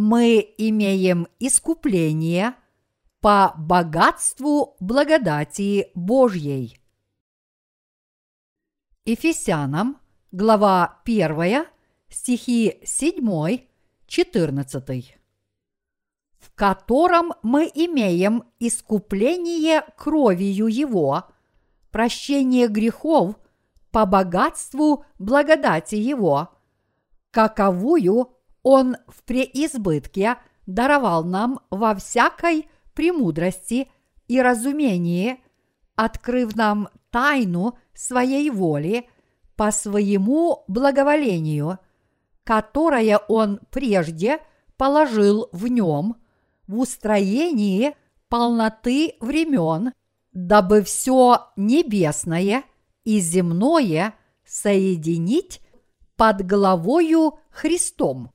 мы имеем искупление по богатству благодати Божьей. Ефесянам, глава 1, стихи 7, 14 в котором мы имеем искупление кровью Его, прощение грехов по богатству благодати Его, каковую Он в преизбытке даровал нам во всякой премудрости и разумении, открыв нам тайну своей воли по своему благоволению, которое Он прежде положил в нем – в устроении полноты времен, дабы все небесное и земное соединить под главою Христом.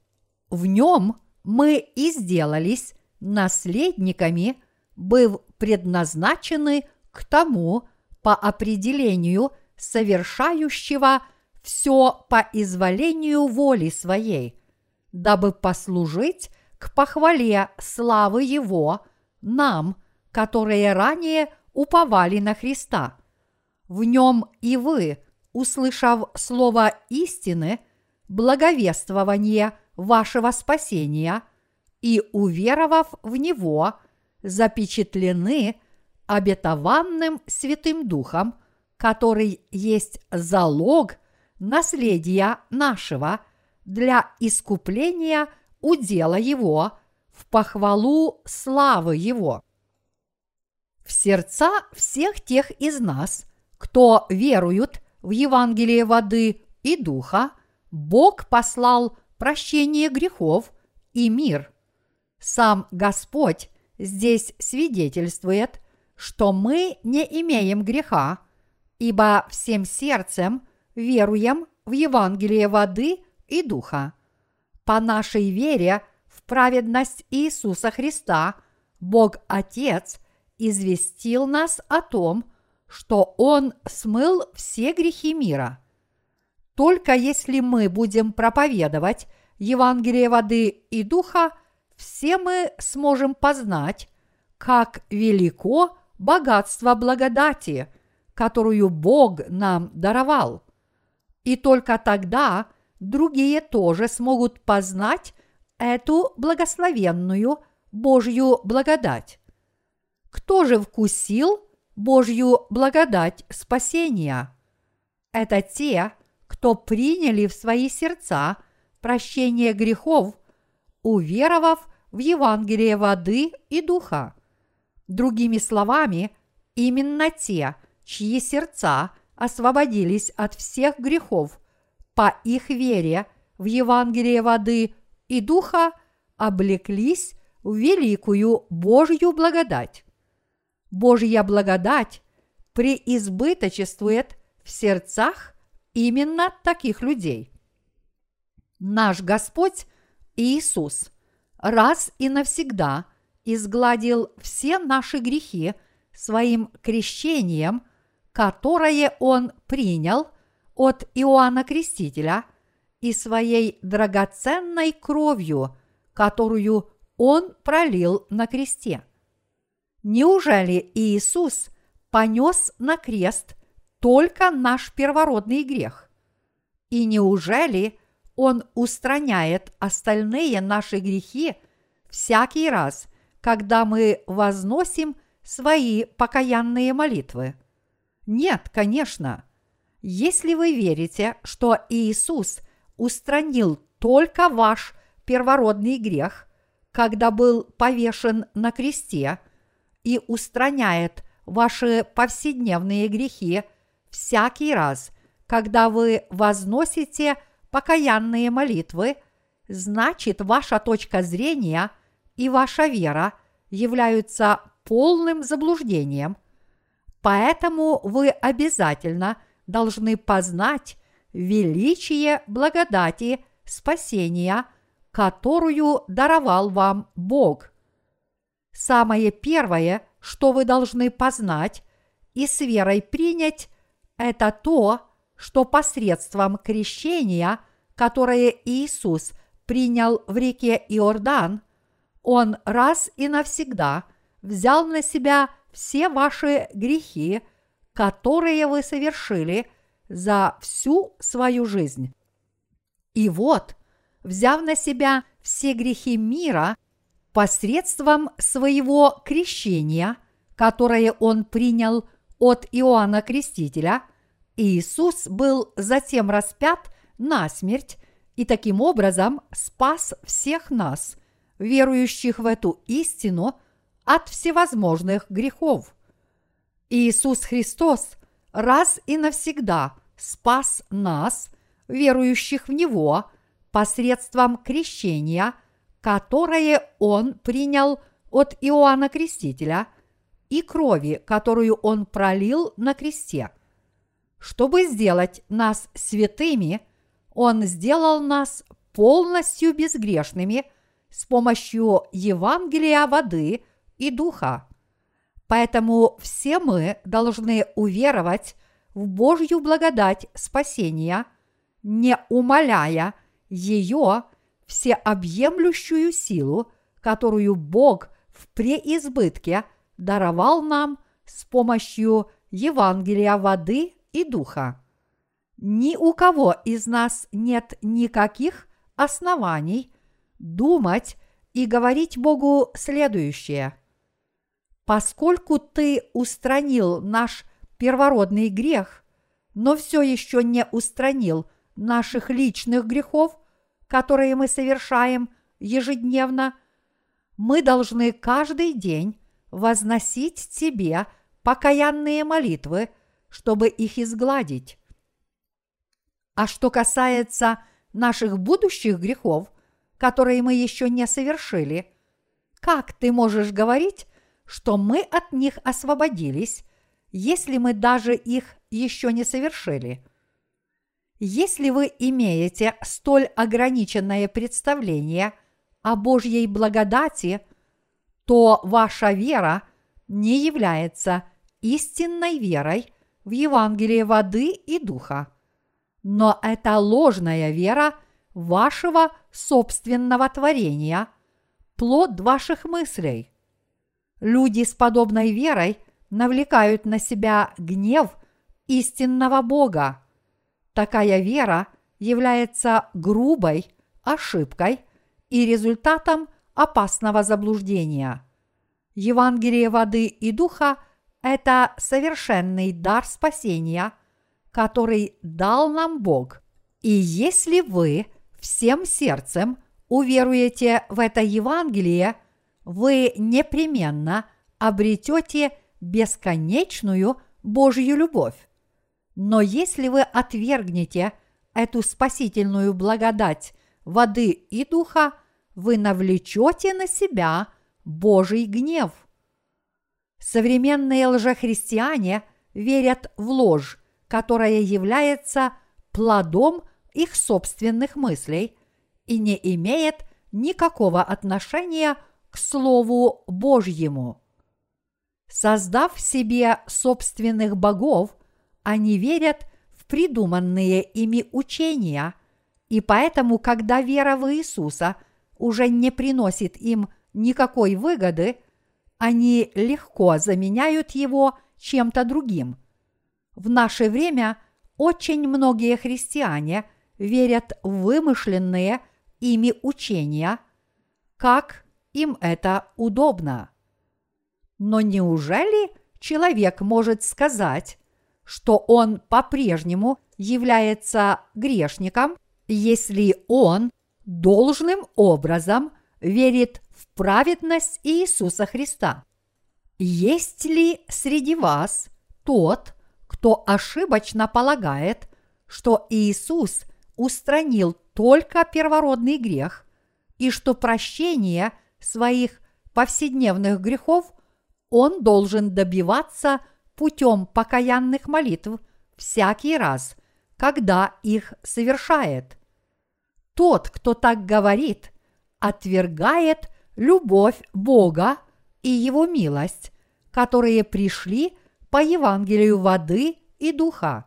В нем мы и сделались наследниками, быв предназначены к тому по определению совершающего все по изволению воли своей, дабы послужить к похвале славы Его нам, которые ранее уповали на Христа. В нем и вы, услышав слово истины, благовествование вашего спасения и уверовав в него, запечатлены обетованным Святым Духом, который есть залог наследия нашего для искупления – удела его в похвалу славы его. В сердца всех тех из нас, кто веруют в Евангелие воды и духа, Бог послал прощение грехов и мир. Сам Господь здесь свидетельствует, что мы не имеем греха, ибо всем сердцем веруем в Евангелие воды и духа по нашей вере в праведность Иисуса Христа Бог Отец известил нас о том, что Он смыл все грехи мира. Только если мы будем проповедовать Евангелие воды и духа, все мы сможем познать, как велико богатство благодати, которую Бог нам даровал. И только тогда другие тоже смогут познать эту благословенную Божью благодать. Кто же вкусил Божью благодать спасения? Это те, кто приняли в свои сердца прощение грехов, уверовав в Евангелие воды и духа. Другими словами, именно те, чьи сердца освободились от всех грехов – по их вере в Евангелие воды и духа облеклись в великую Божью благодать. Божья благодать преизбыточествует в сердцах именно таких людей. Наш Господь Иисус раз и навсегда изгладил все наши грехи своим крещением, которое Он принял от Иоанна Крестителя и своей драгоценной кровью, которую он пролил на кресте. Неужели Иисус понес на крест только наш первородный грех? И неужели Он устраняет остальные наши грехи всякий раз, когда мы возносим свои покаянные молитвы? Нет, конечно – если вы верите, что Иисус устранил только ваш первородный грех, когда был повешен на кресте, и устраняет ваши повседневные грехи всякий раз, когда вы возносите покаянные молитвы, значит ваша точка зрения и ваша вера являются полным заблуждением. Поэтому вы обязательно – должны познать величие благодати спасения, которую даровал вам Бог. Самое первое, что вы должны познать и с верой принять, это то, что посредством крещения, которое Иисус принял в реке Иордан, Он раз и навсегда взял на себя все ваши грехи, которые вы совершили за всю свою жизнь. И вот, взяв на себя все грехи мира посредством своего крещения, которое он принял от Иоанна Крестителя, Иисус был затем распят на смерть и таким образом спас всех нас, верующих в эту истину, от всевозможных грехов. Иисус Христос раз и навсегда спас нас, верующих в Него, посредством крещения, которое Он принял от Иоанна Крестителя и крови, которую Он пролил на кресте. Чтобы сделать нас святыми, Он сделал нас полностью безгрешными с помощью Евангелия воды и духа. Поэтому все мы должны уверовать в Божью благодать спасения, не умаляя ее всеобъемлющую силу, которую Бог в преизбытке даровал нам с помощью Евангелия воды и духа. Ни у кого из нас нет никаких оснований думать и говорить Богу следующее – поскольку ты устранил наш первородный грех, но все еще не устранил наших личных грехов, которые мы совершаем ежедневно, мы должны каждый день возносить тебе покаянные молитвы, чтобы их изгладить. А что касается наших будущих грехов, которые мы еще не совершили, как ты можешь говорить, что мы от них освободились, если мы даже их еще не совершили. Если вы имеете столь ограниченное представление о Божьей благодати, то ваша вера не является истинной верой в Евангелие воды и духа. Но это ложная вера вашего собственного творения, плод ваших мыслей – Люди с подобной верой навлекают на себя гнев истинного Бога. Такая вера является грубой ошибкой и результатом опасного заблуждения. Евангелие воды и духа – это совершенный дар спасения, который дал нам Бог. И если вы всем сердцем уверуете в это Евангелие – вы непременно обретете бесконечную Божью любовь. Но если вы отвергнете эту спасительную благодать воды и духа, вы навлечете на себя Божий гнев. Современные лжехристиане верят в ложь, которая является плодом их собственных мыслей и не имеет никакого отношения к Слову Божьему. Создав себе собственных богов, они верят в придуманные ими учения, и поэтому, когда вера в Иисуса уже не приносит им никакой выгоды, они легко заменяют его чем-то другим. В наше время очень многие христиане верят в вымышленные ими учения, как им это удобно. Но неужели человек может сказать, что он по-прежнему является грешником, если он должным образом верит в праведность Иисуса Христа? Есть ли среди вас тот, кто ошибочно полагает, что Иисус устранил только первородный грех и что прощение – своих повседневных грехов он должен добиваться путем покаянных молитв всякий раз, когда их совершает. Тот, кто так говорит, отвергает любовь Бога и Его милость, которые пришли по Евангелию воды и духа.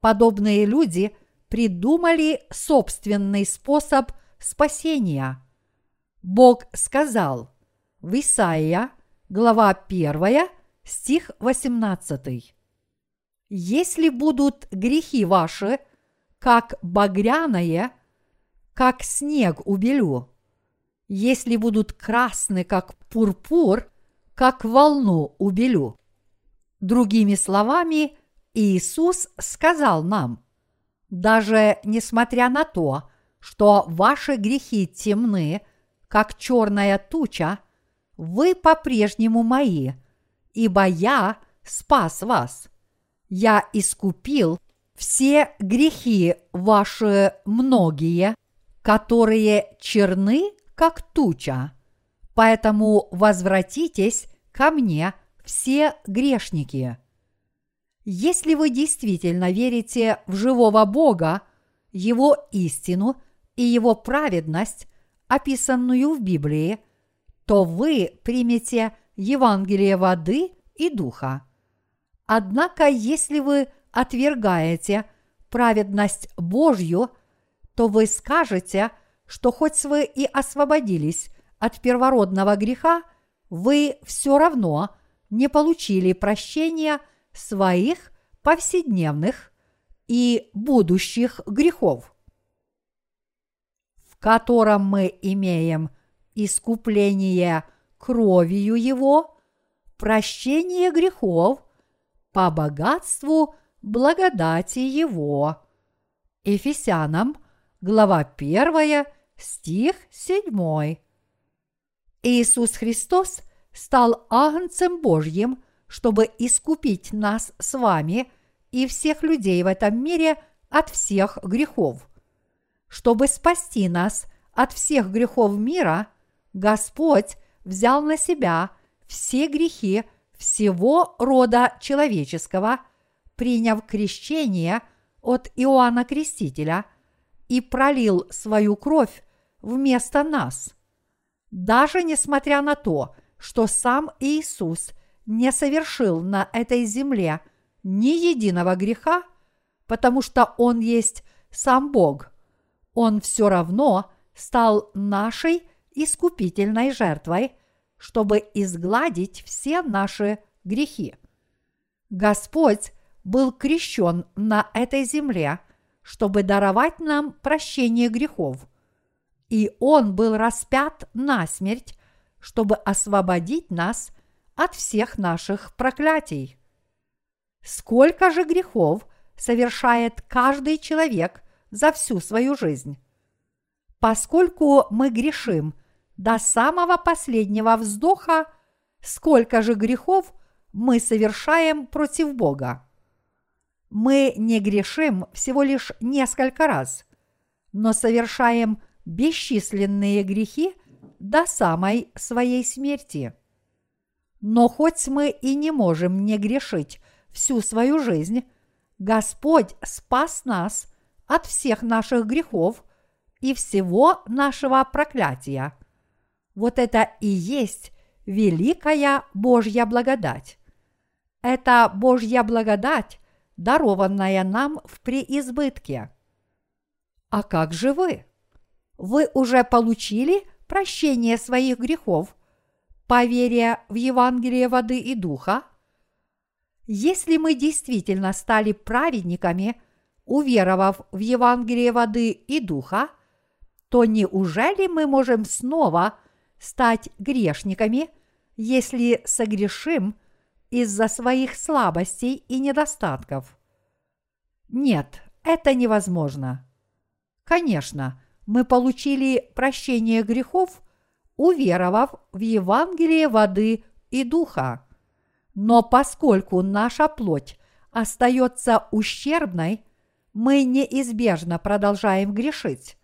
Подобные люди придумали собственный способ спасения. Бог сказал в Исаия, глава 1, стих 18. «Если будут грехи ваши, как багряное, как снег убелю, если будут красны, как пурпур, как волну убелю». Другими словами, Иисус сказал нам, даже несмотря на то, что ваши грехи темны, как черная туча, вы по-прежнему мои, ибо я спас вас. Я искупил все грехи ваши многие, которые черны, как туча. Поэтому возвратитесь ко мне все грешники. Если вы действительно верите в живого Бога, Его истину и Его праведность, описанную в Библии, то вы примете Евангелие воды и духа. Однако, если вы отвергаете праведность Божью, то вы скажете, что хоть вы и освободились от первородного греха, вы все равно не получили прощения своих повседневных и будущих грехов, в котором мы имеем искупление кровью Его, прощение грехов по богатству благодати Его. Ефесянам, глава 1, стих 7. Иисус Христос стал Агнцем Божьим, чтобы искупить нас с вами и всех людей в этом мире от всех грехов. Чтобы спасти нас от всех грехов мира, Господь взял на себя все грехи всего рода человеческого, приняв крещение от Иоанна Крестителя и пролил свою кровь вместо нас. Даже несмотря на то, что сам Иисус не совершил на этой земле ни единого греха, потому что Он есть сам Бог, Он все равно стал нашей искупительной жертвой, чтобы изгладить все наши грехи. Господь был крещен на этой земле, чтобы даровать нам прощение грехов, и Он был распят на смерть, чтобы освободить нас от всех наших проклятий. Сколько же грехов совершает каждый человек за всю свою жизнь? Поскольку мы грешим до самого последнего вздоха, сколько же грехов мы совершаем против Бога? Мы не грешим всего лишь несколько раз, но совершаем бесчисленные грехи до самой своей смерти. Но хоть мы и не можем не грешить всю свою жизнь, Господь спас нас от всех наших грехов – и всего нашего проклятия. Вот это и есть великая Божья благодать. Это Божья благодать, дарованная нам в преизбытке. А как же вы? Вы уже получили прощение своих грехов по вере в Евангелие воды и духа? Если мы действительно стали праведниками, уверовав в Евангелие воды и духа – то неужели мы можем снова стать грешниками, если согрешим из-за своих слабостей и недостатков? Нет, это невозможно. Конечно, мы получили прощение грехов, уверовав в Евангелие воды и духа. Но поскольку наша плоть остается ущербной, мы неизбежно продолжаем грешить.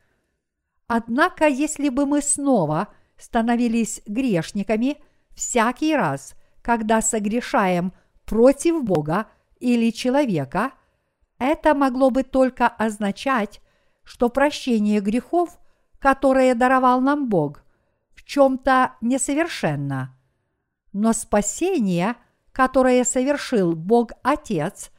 Однако, если бы мы снова становились грешниками всякий раз, когда согрешаем против Бога или человека, это могло бы только означать, что прощение грехов, которое даровал нам Бог, в чем-то несовершенно. Но спасение, которое совершил Бог Отец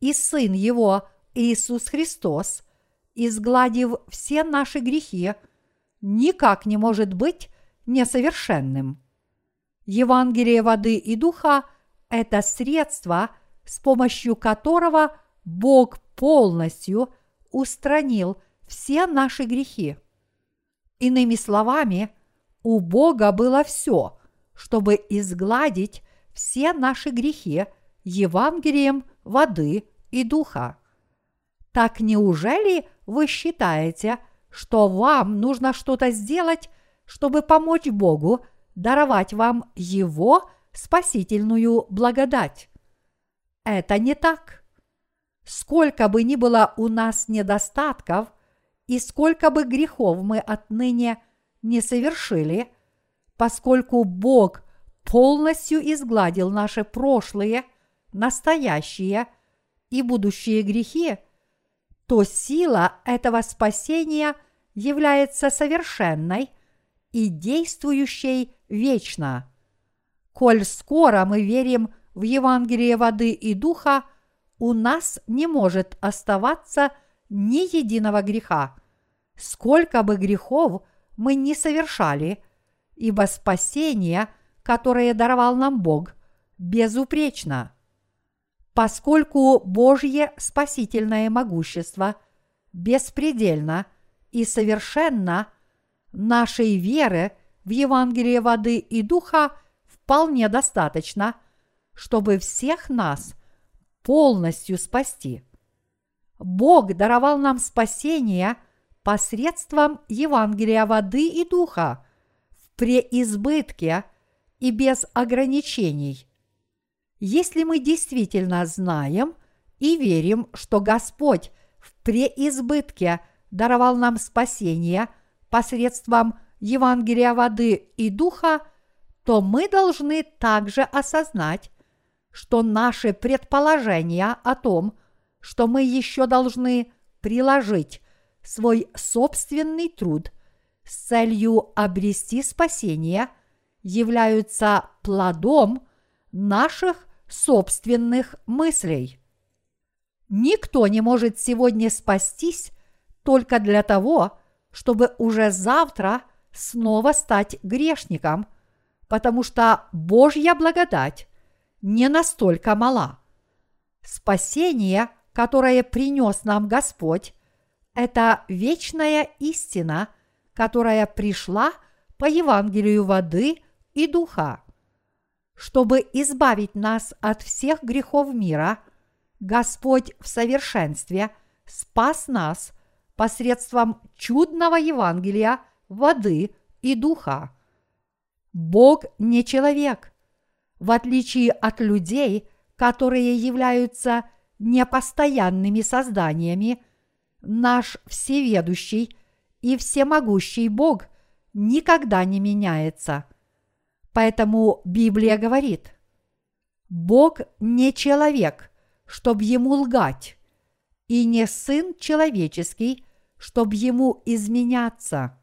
и Сын Его Иисус Христос – изгладив все наши грехи, никак не может быть несовершенным. Евангелие воды и духа – это средство, с помощью которого Бог полностью устранил все наши грехи. Иными словами, у Бога было все, чтобы изгладить все наши грехи Евангелием воды и духа. Так неужели вы считаете, что вам нужно что-то сделать, чтобы помочь Богу даровать вам Его спасительную благодать? Это не так. Сколько бы ни было у нас недостатков, и сколько бы грехов мы отныне не совершили, поскольку Бог полностью изгладил наши прошлые, настоящие и будущие грехи, то сила этого спасения является совершенной и действующей вечно. Коль скоро мы верим в Евангелие воды и духа, у нас не может оставаться ни единого греха, сколько бы грехов мы не совершали, ибо спасение, которое даровал нам Бог, безупречно. Поскольку Божье спасительное могущество беспредельно и совершенно, нашей веры в Евангелие воды и духа вполне достаточно, чтобы всех нас полностью спасти. Бог даровал нам спасение посредством Евангелия воды и духа в преизбытке и без ограничений – если мы действительно знаем и верим, что Господь в преизбытке даровал нам спасение посредством Евангелия воды и духа, то мы должны также осознать, что наши предположения о том, что мы еще должны приложить свой собственный труд с целью обрести спасение, являются плодом наших собственных мыслей. Никто не может сегодня спастись только для того, чтобы уже завтра снова стать грешником, потому что Божья благодать не настолько мала. Спасение, которое принес нам Господь, это вечная истина, которая пришла по Евангелию воды и духа. Чтобы избавить нас от всех грехов мира, Господь в совершенстве спас нас посредством чудного Евангелия воды и духа. Бог не человек, в отличие от людей, которые являются непостоянными созданиями, наш всеведущий и всемогущий Бог никогда не меняется – Поэтому Библия говорит, Бог не человек, чтобы ему лгать, и не сын человеческий, чтобы ему изменяться.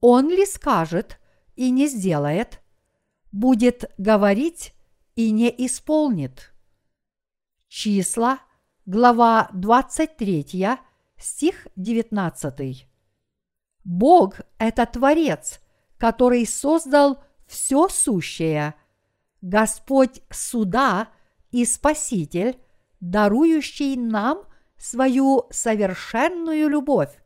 Он ли скажет и не сделает, будет говорить и не исполнит. Числа, глава 23, стих 19. Бог – это Творец, который создал все сущее, Господь суда и Спаситель, дарующий нам свою совершенную любовь.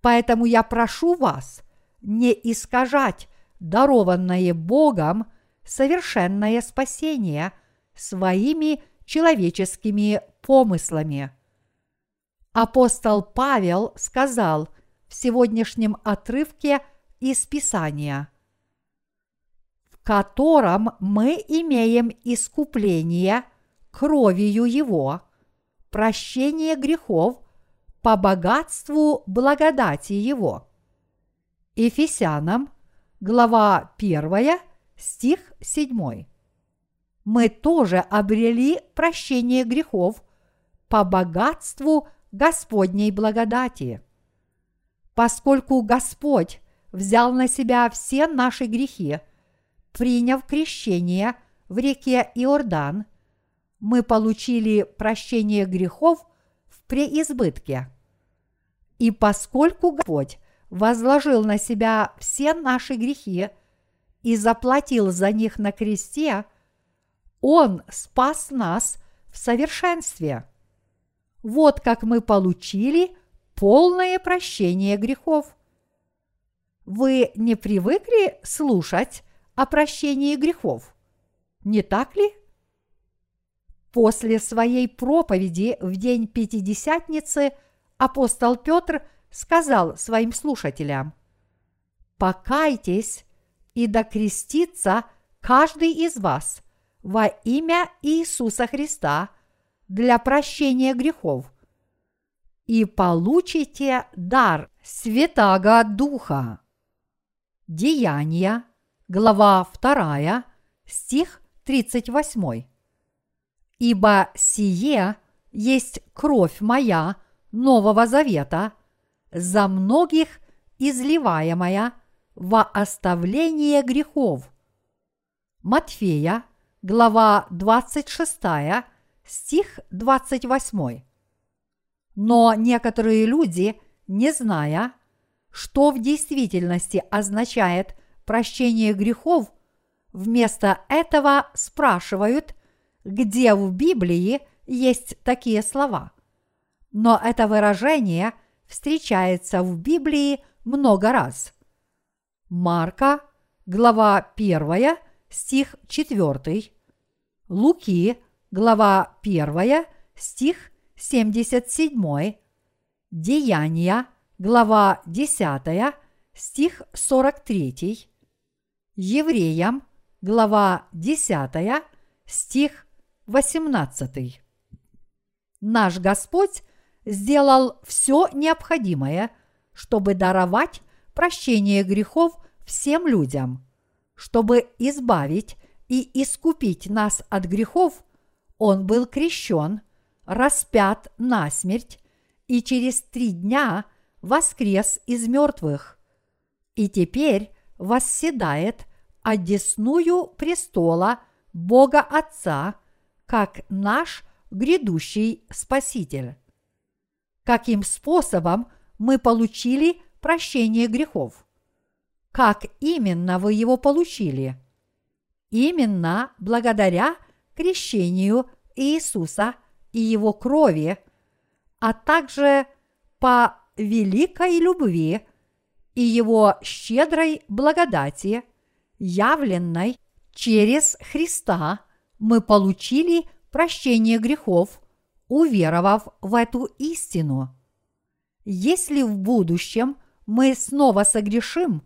Поэтому я прошу вас не искажать дарованное Богом совершенное спасение своими человеческими помыслами. Апостол Павел сказал в сегодняшнем отрывке из Писания – котором мы имеем искупление кровью Его, прощение грехов по богатству благодати Его. Ефесянам, глава 1, стих 7. Мы тоже обрели прощение грехов по богатству Господней благодати. Поскольку Господь взял на себя все наши грехи – приняв крещение в реке Иордан, мы получили прощение грехов в преизбытке. И поскольку Господь возложил на себя все наши грехи и заплатил за них на кресте, Он спас нас в совершенстве. Вот как мы получили полное прощение грехов. Вы не привыкли слушать о прощении грехов? Не так ли? После своей проповеди в день Пятидесятницы апостол Петр сказал своим слушателям, «Покайтесь и докрестится каждый из вас во имя Иисуса Христа для прощения грехов, и получите дар Святаго Духа». Деяния, глава 2, стих 38 ибо сие есть кровь моя Нового Завета, за многих изливаемая во оставление грехов. Матфея, глава 26, стих 28. Но некоторые люди, не зная, что в действительности означает прощение грехов, вместо этого спрашивают – где в Библии есть такие слова. Но это выражение встречается в Библии много раз. Марка, глава 1, стих 4, Луки, глава 1, стих 77, Деяния, глава 10, стих 43, Евреям, глава 10, стих 18. Наш Господь сделал все необходимое, чтобы даровать прощение грехов всем людям. Чтобы избавить и искупить нас от грехов, Он был крещен, распят на смерть и через три дня воскрес из мертвых. И теперь восседает одесную престола Бога Отца – как наш грядущий Спаситель. Каким способом мы получили прощение грехов? Как именно вы его получили? Именно благодаря крещению Иисуса и его крови, а также по великой любви и его щедрой благодати, явленной через Христа – мы получили прощение грехов, уверовав в эту истину. Если в будущем мы снова согрешим,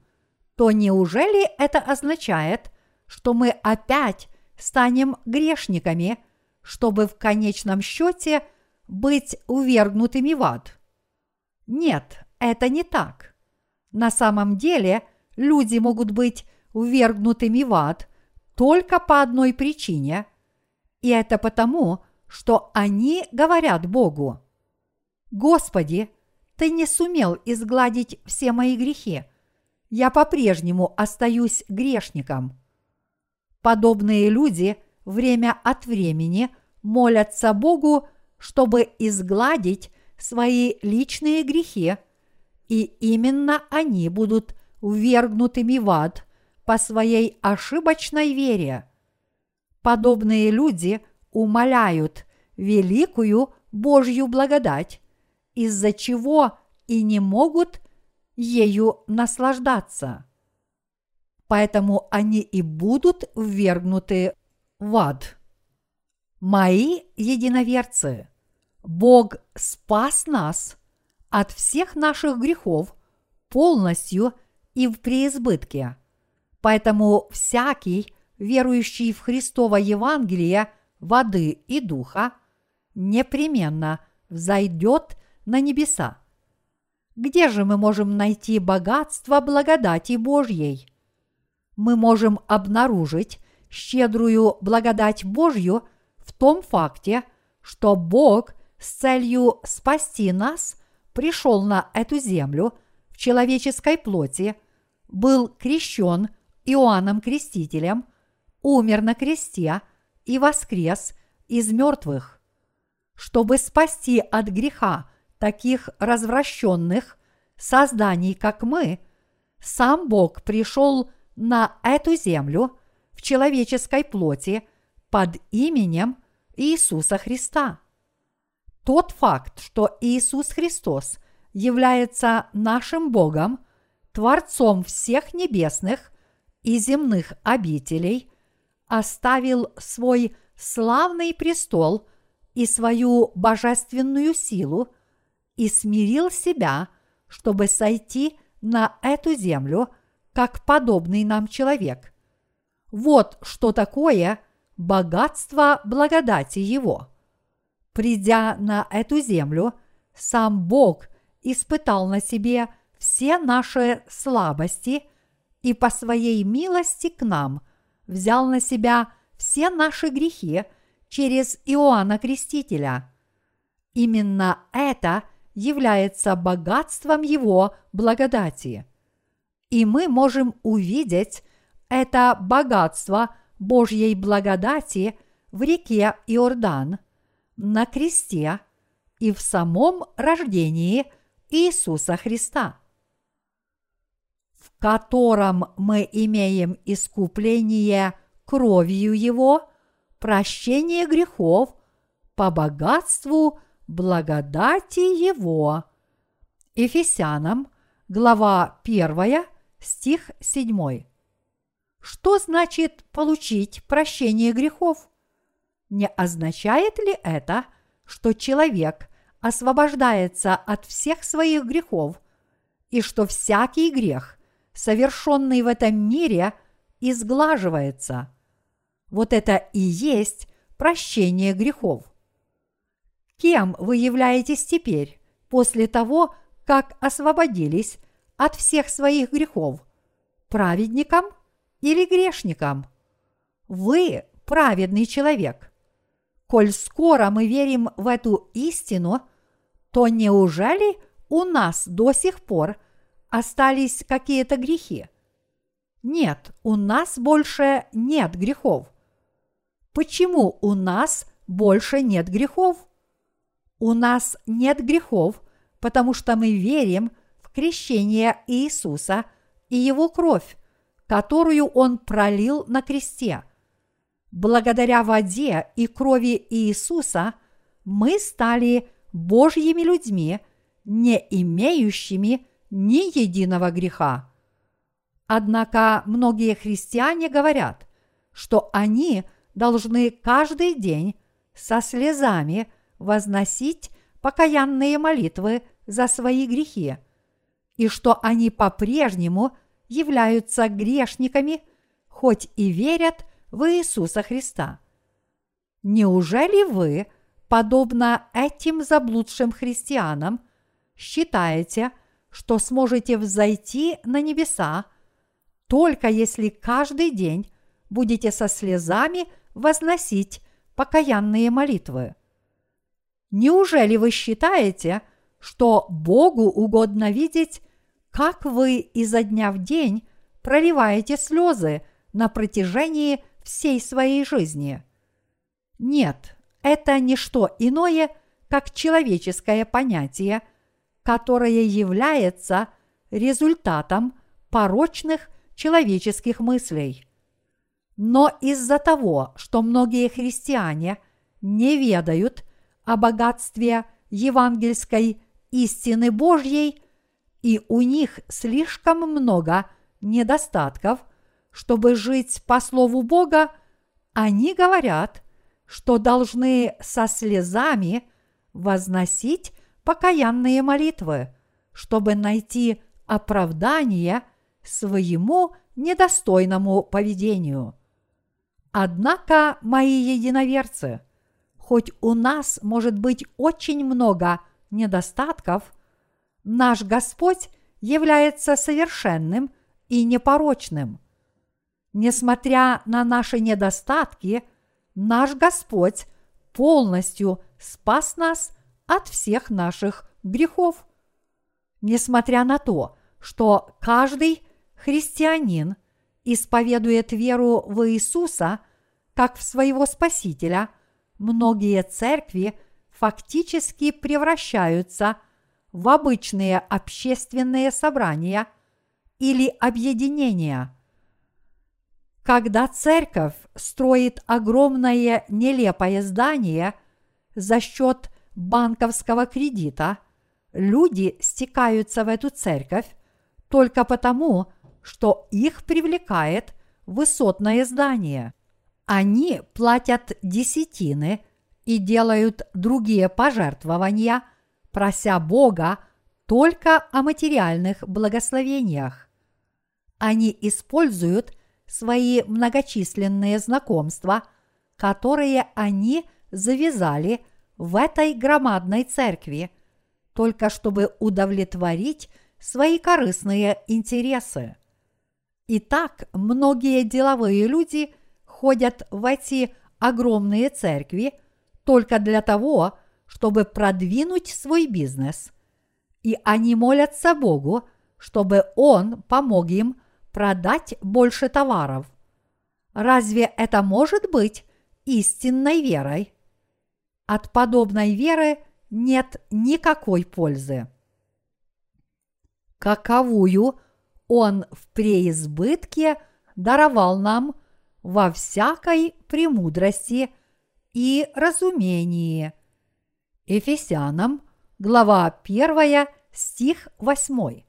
то неужели это означает, что мы опять станем грешниками, чтобы в конечном счете быть увергнутыми в ад? Нет, это не так. На самом деле люди могут быть увергнутыми в ад – только по одной причине, и это потому, что они говорят Богу, «Господи, Ты не сумел изгладить все мои грехи, я по-прежнему остаюсь грешником». Подобные люди время от времени молятся Богу, чтобы изгладить свои личные грехи, и именно они будут ввергнутыми в ад – по своей ошибочной вере. Подобные люди умоляют великую Божью благодать, из-за чего и не могут ею наслаждаться. Поэтому они и будут ввергнуты в ад. Мои единоверцы, Бог спас нас от всех наших грехов полностью и в преизбытке – Поэтому всякий, верующий в Христово Евангелие воды и духа, непременно взойдет на небеса. Где же мы можем найти богатство благодати Божьей? Мы можем обнаружить щедрую благодать Божью в том факте, что Бог с целью спасти нас пришел на эту землю в человеческой плоти, был крещен – Иоанном Крестителем, умер на кресте и воскрес из мертвых. Чтобы спасти от греха таких развращенных созданий, как мы, сам Бог пришел на эту землю в человеческой плоти под именем Иисуса Христа. Тот факт, что Иисус Христос является нашим Богом, Творцом всех небесных и земных обителей, оставил свой славный престол и свою божественную силу и смирил себя, чтобы сойти на эту землю, как подобный нам человек. Вот что такое богатство благодати Его. Придя на эту землю, сам Бог испытал на себе все наши слабости и по своей милости к нам взял на себя все наши грехи через Иоанна Крестителя. Именно это является богатством Его благодати. И мы можем увидеть это богатство Божьей благодати в реке Иордан, на кресте и в самом рождении Иисуса Христа котором мы имеем искупление кровью Его, прощение грехов по богатству благодати Его. Ефесянам, глава 1, стих 7. Что значит получить прощение грехов? Не означает ли это, что человек освобождается от всех своих грехов и что всякий грех – совершенный в этом мире, изглаживается. Вот это и есть прощение грехов. Кем вы являетесь теперь, после того, как освободились от всех своих грехов? Праведником или грешником? Вы праведный человек. Коль скоро мы верим в эту истину, то неужели у нас до сих пор остались какие-то грехи? Нет, у нас больше нет грехов. Почему у нас больше нет грехов? У нас нет грехов, потому что мы верим в крещение Иисуса и Его кровь, которую Он пролил на кресте. Благодаря воде и крови Иисуса мы стали Божьими людьми, не имеющими ни единого греха. Однако многие христиане говорят, что они должны каждый день со слезами возносить покаянные молитвы за свои грехи, и что они по-прежнему являются грешниками, хоть и верят в Иисуса Христа. Неужели вы, подобно этим заблудшим христианам, считаете, что сможете взойти на небеса, только если каждый день будете со слезами возносить покаянные молитвы. Неужели вы считаете, что Богу угодно видеть, как вы изо дня в день проливаете слезы на протяжении всей своей жизни? Нет, это не что иное, как человеческое понятие – которое является результатом порочных человеческих мыслей. Но из-за того, что многие христиане не ведают о богатстве евангельской истины Божьей, и у них слишком много недостатков, чтобы жить по Слову Бога, они говорят, что должны со слезами возносить покаянные молитвы, чтобы найти оправдание своему недостойному поведению. Однако, мои единоверцы, хоть у нас может быть очень много недостатков, наш Господь является совершенным и непорочным. Несмотря на наши недостатки, наш Господь полностью спас нас от всех наших грехов. Несмотря на то, что каждый христианин исповедует веру в Иисуса как в своего Спасителя, многие церкви фактически превращаются в обычные общественные собрания или объединения. Когда церковь строит огромное нелепое здание за счет банковского кредита, люди стекаются в эту церковь только потому, что их привлекает высотное здание. Они платят десятины и делают другие пожертвования, прося Бога только о материальных благословениях. Они используют свои многочисленные знакомства, которые они завязали в этой громадной церкви, только чтобы удовлетворить свои корыстные интересы. Итак, многие деловые люди ходят в эти огромные церкви только для того, чтобы продвинуть свой бизнес. И они молятся Богу, чтобы Он помог им продать больше товаров. Разве это может быть истинной верой? От подобной веры нет никакой пользы. Каковую Он в преизбытке даровал нам во всякой премудрости и разумении. Ефесянам, глава 1, стих 8.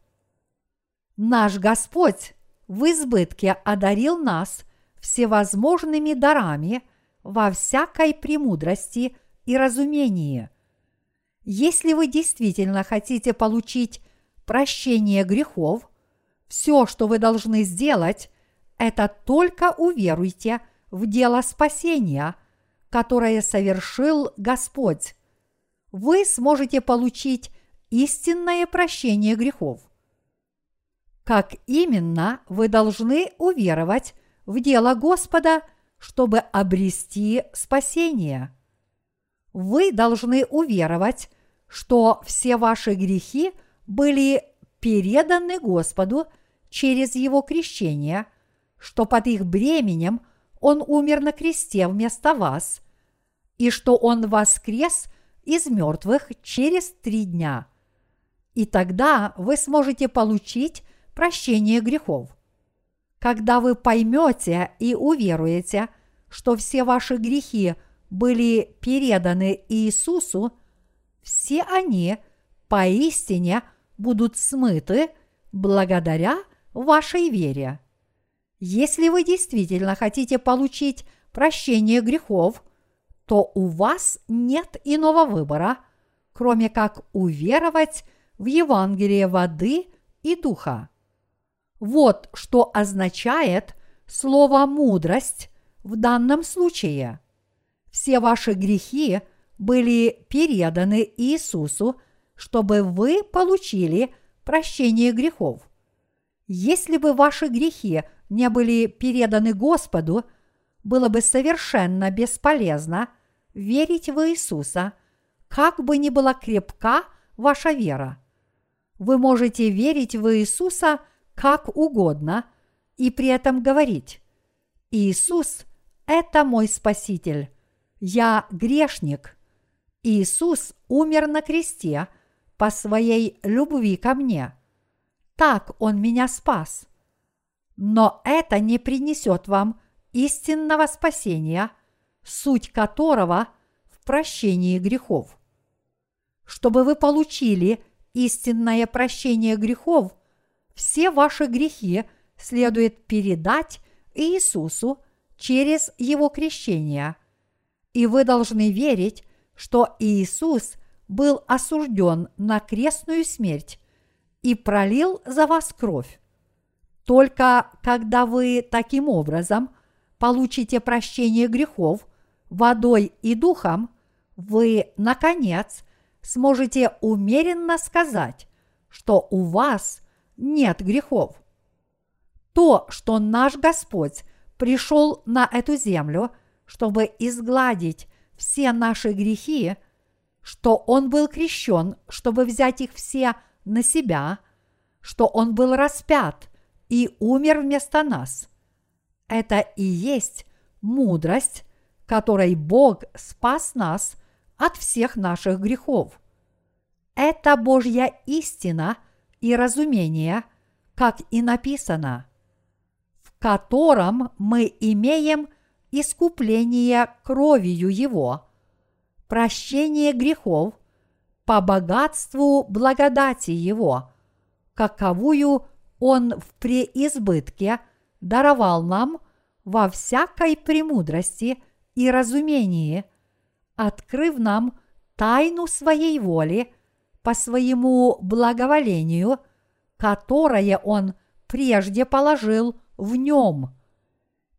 Наш Господь в избытке одарил нас всевозможными дарами во всякой премудрости и разумении. Если вы действительно хотите получить прощение грехов, все, что вы должны сделать, это только уверуйте в дело спасения, которое совершил Господь. Вы сможете получить истинное прощение грехов. Как именно вы должны уверовать в дело Господа, чтобы обрести спасение? Вы должны уверовать, что все ваши грехи были переданы Господу через Его крещение, что под их бременем Он умер на кресте вместо вас, и что Он воскрес из мертвых через три дня. И тогда вы сможете получить прощение грехов. Когда вы поймете и уверуете, что все ваши грехи были переданы Иисусу, все они поистине будут смыты благодаря вашей вере. Если вы действительно хотите получить прощение грехов, то у вас нет иного выбора, кроме как уверовать в Евангелие воды и духа. Вот что означает слово «мудрость» в данном случае. Все ваши грехи были переданы Иисусу, чтобы вы получили прощение грехов. Если бы ваши грехи не были переданы Господу, было бы совершенно бесполезно верить в Иисуса, как бы ни была крепка ваша вера. Вы можете верить в Иисуса – как угодно и при этом говорить «Иисус – это мой Спаситель, я грешник, Иисус умер на кресте по своей любви ко мне, так Он меня спас». Но это не принесет вам истинного спасения, суть которого в прощении грехов. Чтобы вы получили истинное прощение грехов – все ваши грехи следует передать Иисусу через Его крещение. И вы должны верить, что Иисус был осужден на крестную смерть и пролил за вас кровь. Только когда вы таким образом получите прощение грехов водой и духом, вы, наконец, сможете умеренно сказать, что у вас нет грехов. То, что наш Господь пришел на эту землю, чтобы изгладить все наши грехи, что Он был крещен, чтобы взять их все на себя, что Он был распят и умер вместо нас. Это и есть мудрость, которой Бог спас нас от всех наших грехов. Это Божья истина и разумение, как и написано, в котором мы имеем искупление кровью Его, прощение грехов по богатству благодати Его, каковую Он в преизбытке даровал нам во всякой премудрости и разумении, открыв нам тайну своей воли по своему благоволению, которое Он прежде положил в нем.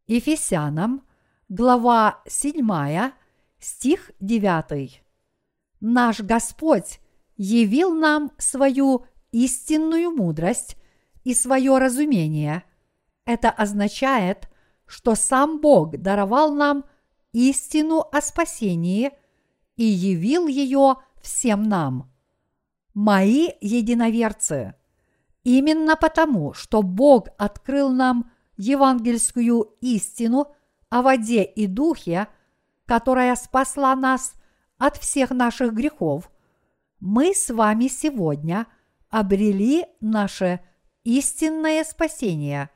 Ефесянам, глава 7, стих 9. Наш Господь явил нам свою истинную мудрость и свое разумение. Это означает, что сам Бог даровал нам истину о спасении и явил ее всем нам. Мои единоверцы, именно потому, что Бог открыл нам евангельскую истину о воде и духе, которая спасла нас от всех наших грехов, мы с вами сегодня обрели наше истинное спасение.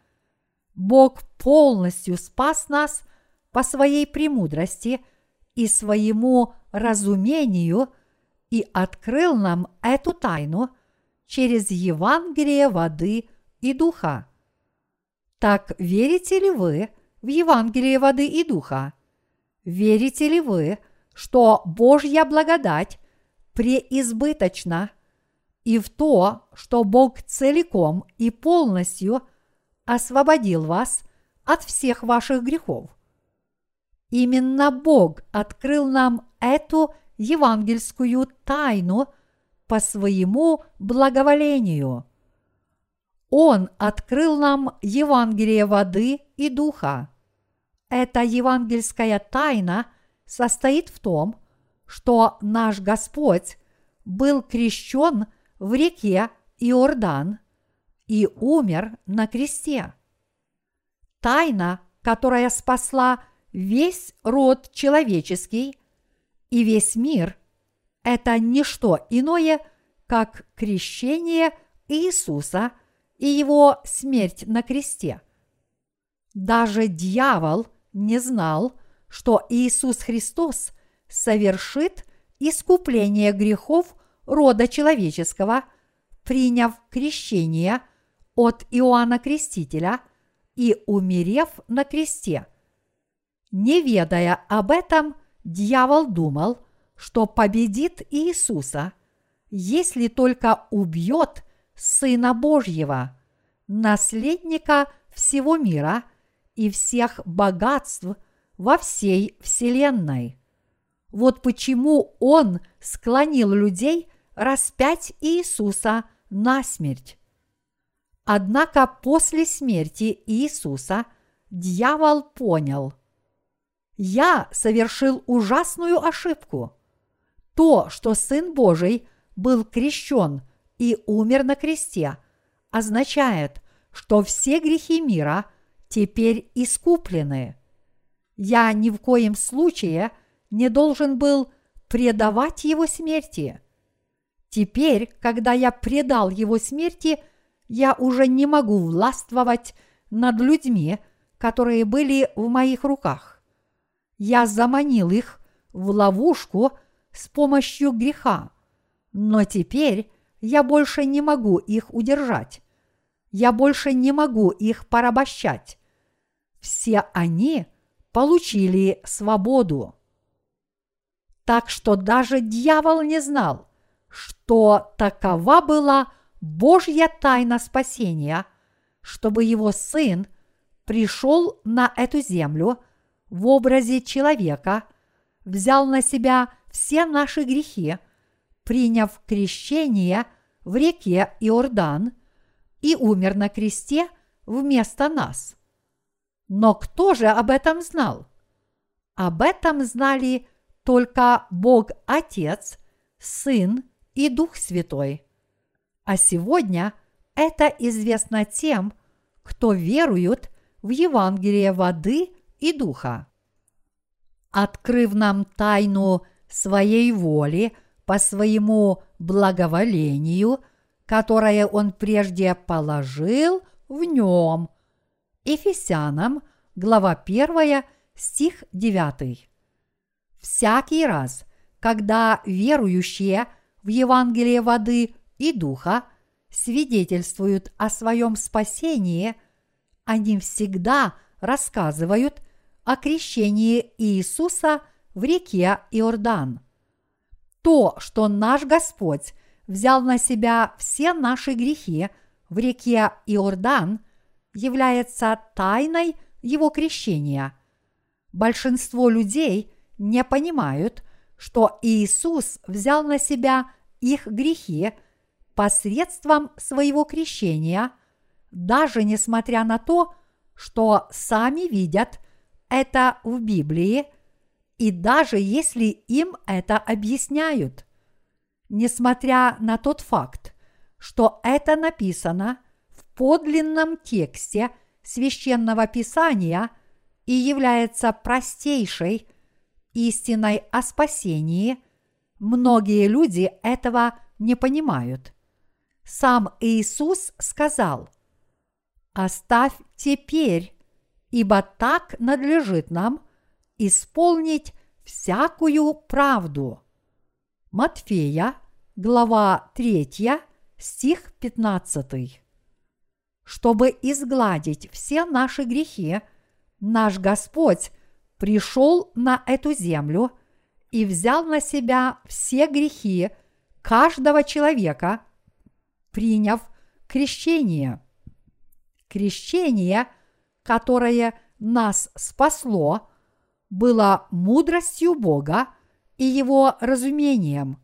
Бог полностью спас нас по своей премудрости и своему разумению и открыл нам эту тайну через Евангелие воды и духа. Так верите ли вы в Евангелие воды и духа? Верите ли вы, что Божья благодать преизбыточна и в то, что Бог целиком и полностью освободил вас от всех ваших грехов? Именно Бог открыл нам эту евангельскую тайну по своему благоволению. Он открыл нам Евангелие воды и духа. Эта евангельская тайна состоит в том, что наш Господь был крещен в реке Иордан и умер на кресте. Тайна, которая спасла весь род человеческий и весь мир – это не что иное, как крещение Иисуса и его смерть на кресте. Даже дьявол не знал, что Иисус Христос совершит искупление грехов рода человеческого, приняв крещение от Иоанна Крестителя и умерев на кресте – не ведая об этом, дьявол думал, что победит Иисуса, если только убьет Сына Божьего, наследника всего мира и всех богатств во всей Вселенной. Вот почему он склонил людей распять Иисуса на смерть. Однако после смерти Иисуса дьявол понял – я совершил ужасную ошибку. То, что Сын Божий был крещен и умер на кресте, означает, что все грехи мира теперь искуплены. Я ни в коем случае не должен был предавать его смерти. Теперь, когда я предал его смерти, я уже не могу властвовать над людьми, которые были в моих руках я заманил их в ловушку с помощью греха, но теперь я больше не могу их удержать. Я больше не могу их порабощать. Все они получили свободу. Так что даже дьявол не знал, что такова была Божья тайна спасения, чтобы его сын пришел на эту землю – в образе человека взял на себя все наши грехи, приняв крещение в реке Иордан и умер на кресте вместо нас. Но кто же об этом знал? Об этом знали только Бог Отец, Сын и Дух Святой. А сегодня это известно тем, кто верует в Евангелие воды и духа. Открыв нам тайну своей воли по своему благоволению, которое Он прежде положил в нем. Ефесянам, глава 1, стих 9. Всякий раз, когда верующие в Евангелие воды и духа свидетельствуют о своем спасении, они всегда рассказывают о крещении Иисуса в реке Иордан. То, что наш Господь взял на себя все наши грехи в реке Иордан, является тайной его крещения. Большинство людей не понимают, что Иисус взял на себя их грехи посредством своего крещения, даже несмотря на то, что сами видят это в Библии, и даже если им это объясняют. Несмотря на тот факт, что это написано в подлинном тексте священного писания и является простейшей истиной о спасении, многие люди этого не понимают. Сам Иисус сказал – оставь теперь, ибо так надлежит нам исполнить всякую правду. Матфея, глава 3, стих 15. Чтобы изгладить все наши грехи, наш Господь пришел на эту землю и взял на себя все грехи каждого человека, приняв крещение – Крещение, которое нас спасло, было мудростью Бога и его разумением.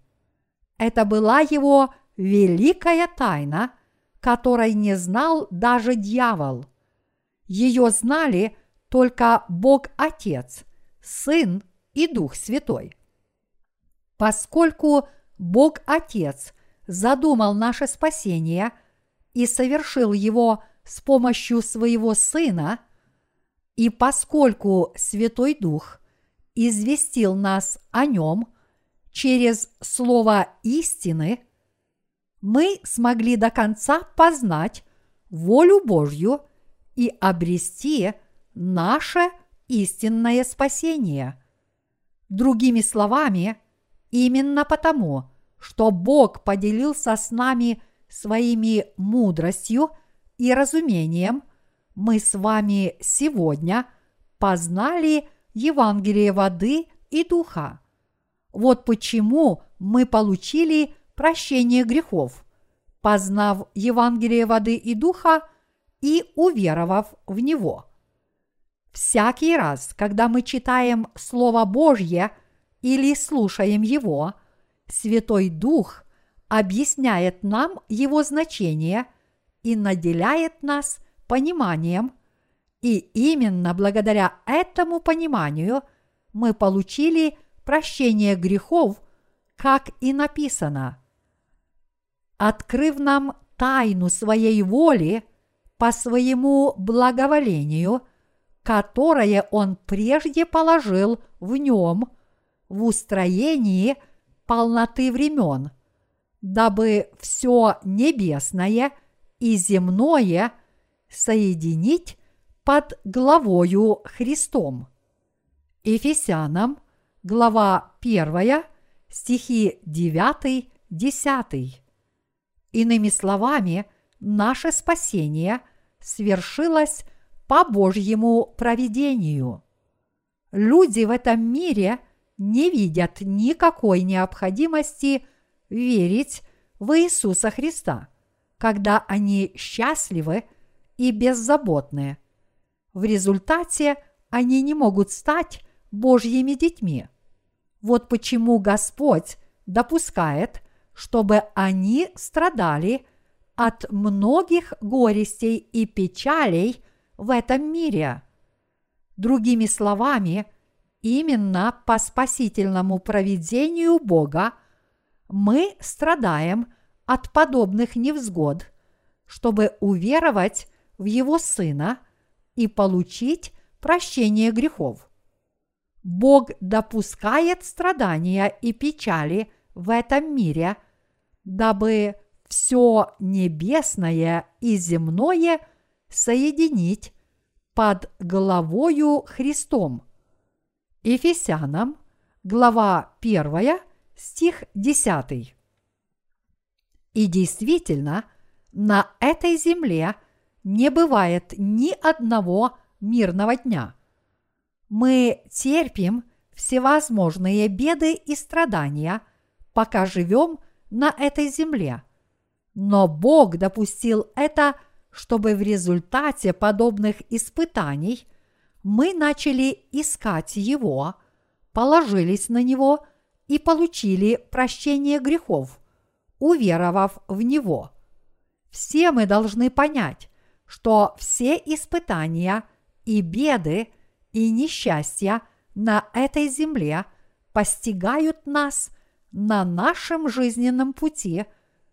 Это была его великая тайна, которой не знал даже дьявол. Ее знали только Бог Отец, Сын и Дух Святой. Поскольку Бог Отец задумал наше спасение и совершил его с помощью своего Сына, и поскольку Святой Дух известил нас о нем через Слово истины, мы смогли до конца познать волю Божью и обрести наше истинное спасение. Другими словами, именно потому, что Бог поделился с нами своими мудростью – и разумением мы с вами сегодня познали Евангелие воды и духа. Вот почему мы получили прощение грехов, познав Евангелие воды и духа и уверовав в него. Всякий раз, когда мы читаем Слово Божье или слушаем его, Святой Дух объясняет нам его значение – и наделяет нас пониманием, и именно благодаря этому пониманию мы получили прощение грехов, как и написано. Открыв нам тайну своей воли по своему благоволению, которое Он прежде положил в нем в устроении полноты времен, дабы все небесное – и земное соединить под главою Христом. Ефесянам, глава 1, стихи 9-10. Иными словами, наше спасение свершилось по Божьему провидению. Люди в этом мире не видят никакой необходимости верить в Иисуса Христа – когда они счастливы и беззаботны. В результате они не могут стать Божьими детьми. Вот почему Господь допускает, чтобы они страдали от многих горестей и печалей в этом мире. Другими словами, именно по спасительному проведению Бога мы страдаем от подобных невзгод, чтобы уверовать в Его Сына и получить прощение грехов. Бог допускает страдания и печали в этом мире, дабы все небесное и земное соединить под головою Христом. Ефесянам, глава 1, стих 10. И действительно, на этой земле не бывает ни одного мирного дня. Мы терпим всевозможные беды и страдания, пока живем на этой земле. Но Бог допустил это, чтобы в результате подобных испытаний мы начали искать Его, положились на Него и получили прощение грехов, уверовав в Него. Все мы должны понять, что все испытания и беды и несчастья на этой земле постигают нас на нашем жизненном пути,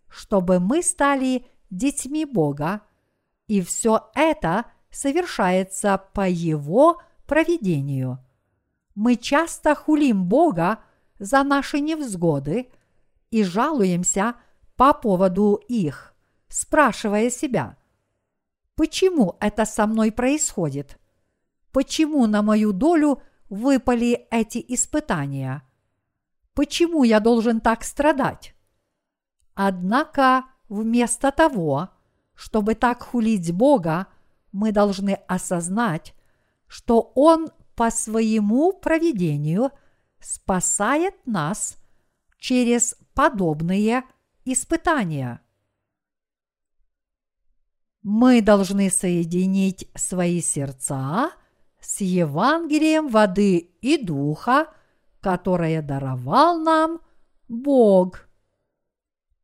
чтобы мы стали детьми Бога, и все это совершается по Его проведению. Мы часто хулим Бога за наши невзгоды и жалуемся по поводу их, спрашивая себя – Почему это со мной происходит? Почему на мою долю выпали эти испытания? Почему я должен так страдать? Однако вместо того, чтобы так хулить Бога, мы должны осознать, что Он по своему проведению спасает нас через подобные испытания мы должны соединить свои сердца с Евангелием воды и духа, которое даровал нам Бог.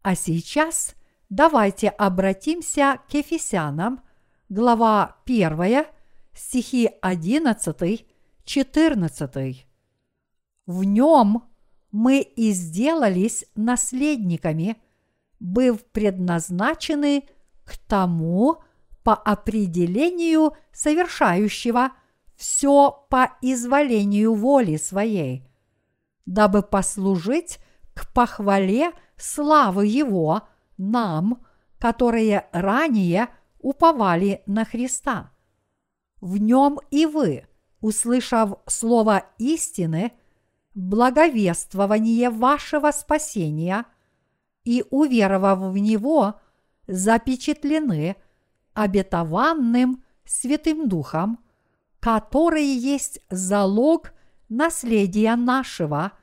А сейчас давайте обратимся к Ефесянам, глава 1, стихи 11, 14. В нем мы и сделались наследниками, быв предназначены – к тому по определению совершающего все по изволению воли своей, дабы послужить к похвале славы Его нам, которые ранее уповали на Христа. В нем и вы, услышав слово истины, благовествование вашего спасения и уверовав в него – запечатлены обетованным Святым Духом, который есть залог наследия нашего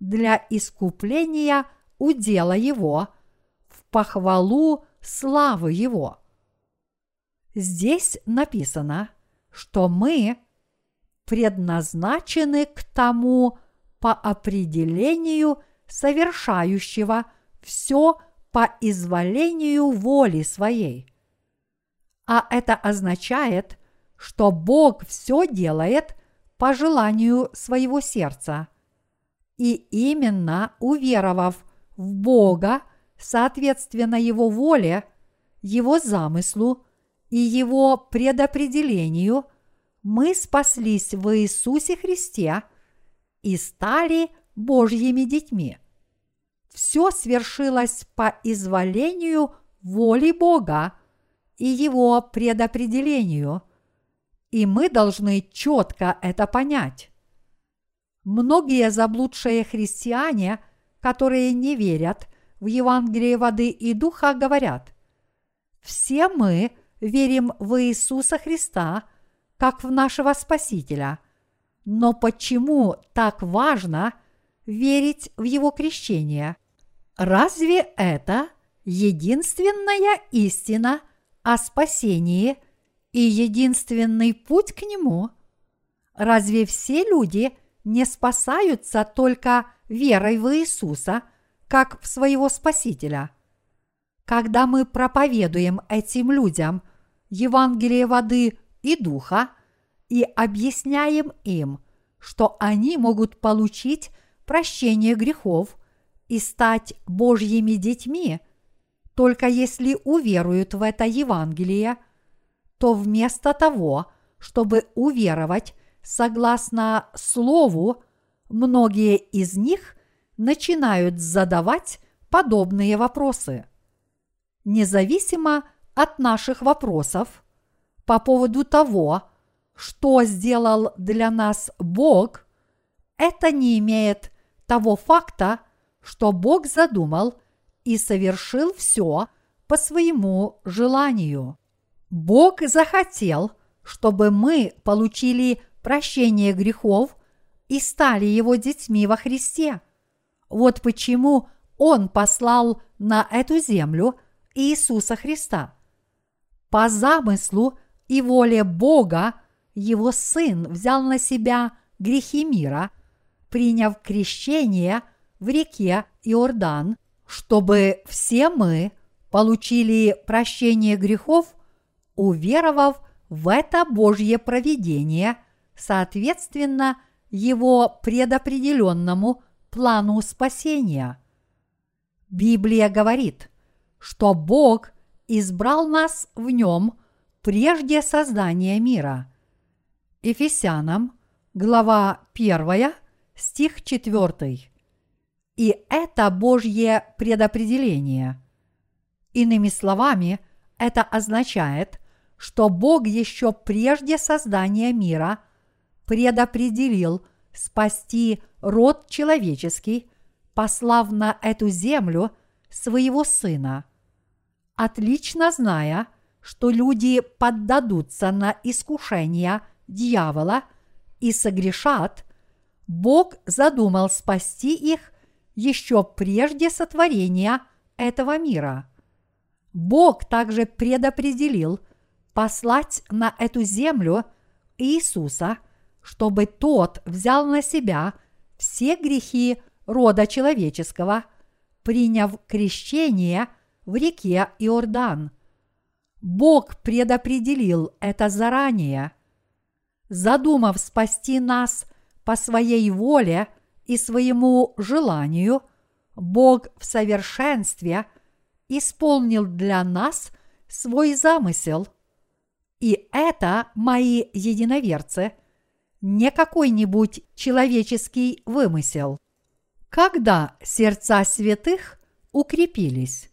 для искупления удела Его в похвалу славы Его. Здесь написано, что мы предназначены к тому по определению совершающего все по изволению воли своей. А это означает, что Бог все делает по желанию своего сердца. И именно уверовав в Бога, соответственно Его воле, Его замыслу и Его предопределению, мы спаслись в Иисусе Христе и стали Божьими детьми – все свершилось по изволению воли Бога и его предопределению, и мы должны четко это понять. Многие заблудшие христиане, которые не верят в Евангелие воды и духа, говорят, все мы верим в Иисуса Христа как в нашего Спасителя. Но почему так важно верить в Его крещение – Разве это единственная истина о спасении и единственный путь к нему? Разве все люди не спасаются только верой в Иисуса, как в своего Спасителя? Когда мы проповедуем этим людям Евангелие воды и духа и объясняем им, что они могут получить прощение грехов – и стать Божьими детьми, только если уверуют в это Евангелие, то вместо того, чтобы уверовать согласно Слову, многие из них начинают задавать подобные вопросы. Независимо от наших вопросов по поводу того, что сделал для нас Бог, это не имеет того факта, что Бог задумал и совершил все по своему желанию. Бог захотел, чтобы мы получили прощение грехов и стали Его детьми во Христе. Вот почему Он послал на эту землю Иисуса Христа. По замыслу и воле Бога Его Сын взял на себя грехи мира, приняв крещение в реке Иордан, чтобы все мы получили прощение грехов, уверовав в это Божье провидение, соответственно, его предопределенному плану спасения. Библия говорит, что Бог избрал нас в нем прежде создания мира. Ефесянам, глава 1, стих 4. И это Божье предопределение. Иными словами, это означает, что Бог еще прежде создания мира предопределил спасти род человеческий, послав на эту землю своего Сына. Отлично зная, что люди поддадутся на искушения дьявола и согрешат, Бог задумал спасти их еще прежде сотворения этого мира. Бог также предопределил послать на эту землю Иисуса, чтобы тот взял на себя все грехи рода человеческого, приняв крещение в реке Иордан. Бог предопределил это заранее. Задумав спасти нас по своей воле и своему желанию, Бог в совершенстве исполнил для нас свой замысел – и это, мои единоверцы, не какой-нибудь человеческий вымысел. Когда сердца святых укрепились?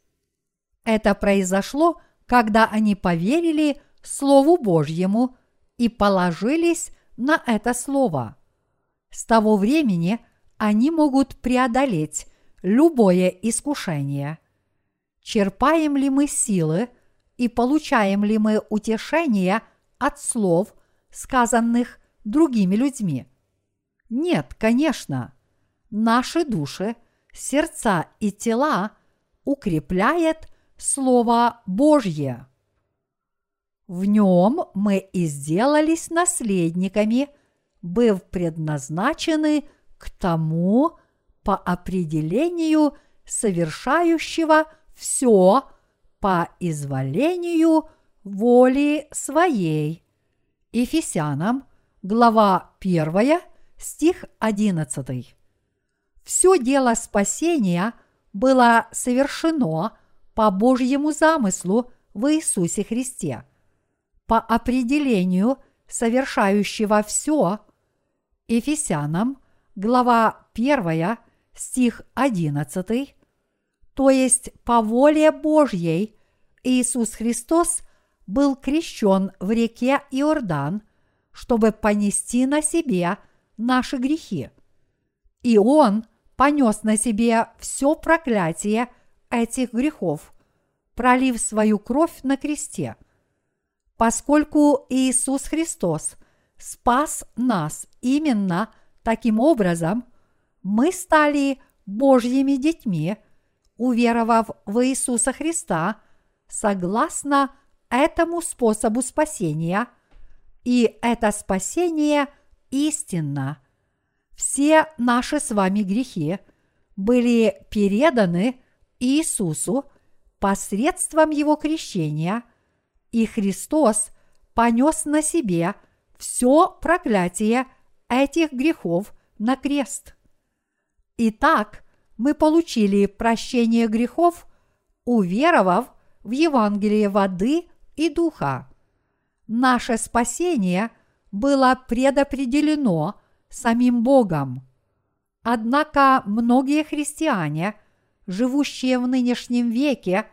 Это произошло, когда они поверили Слову Божьему и положились на это Слово. С того времени они могут преодолеть любое искушение. Черпаем ли мы силы – и получаем ли мы утешение от слов, сказанных другими людьми? Нет, конечно. Наши души, сердца и тела укрепляет Слово Божье. В нем мы и сделались наследниками, быв предназначены к тому по определению совершающего все по изволению воли своей. Ефесянам, глава 1, стих 11. Все дело спасения было совершено по Божьему замыслу в Иисусе Христе. По определению совершающего все, Ефесянам, глава 1, стих 11, то есть по воле Божьей Иисус Христос был крещен в реке Иордан, чтобы понести на себе наши грехи. И Он понес на себе все проклятие этих грехов, пролив свою кровь на кресте. Поскольку Иисус Христос спас нас именно таким образом, мы стали Божьими детьми, уверовав в Иисуса Христа – согласно этому способу спасения, и это спасение истинно. Все наши с вами грехи были переданы Иисусу посредством Его крещения, и Христос понес на себе все проклятие этих грехов на крест. Итак, мы получили прощение грехов, уверовав в Евангелие воды и духа. Наше спасение было предопределено самим Богом. Однако многие христиане, живущие в нынешнем веке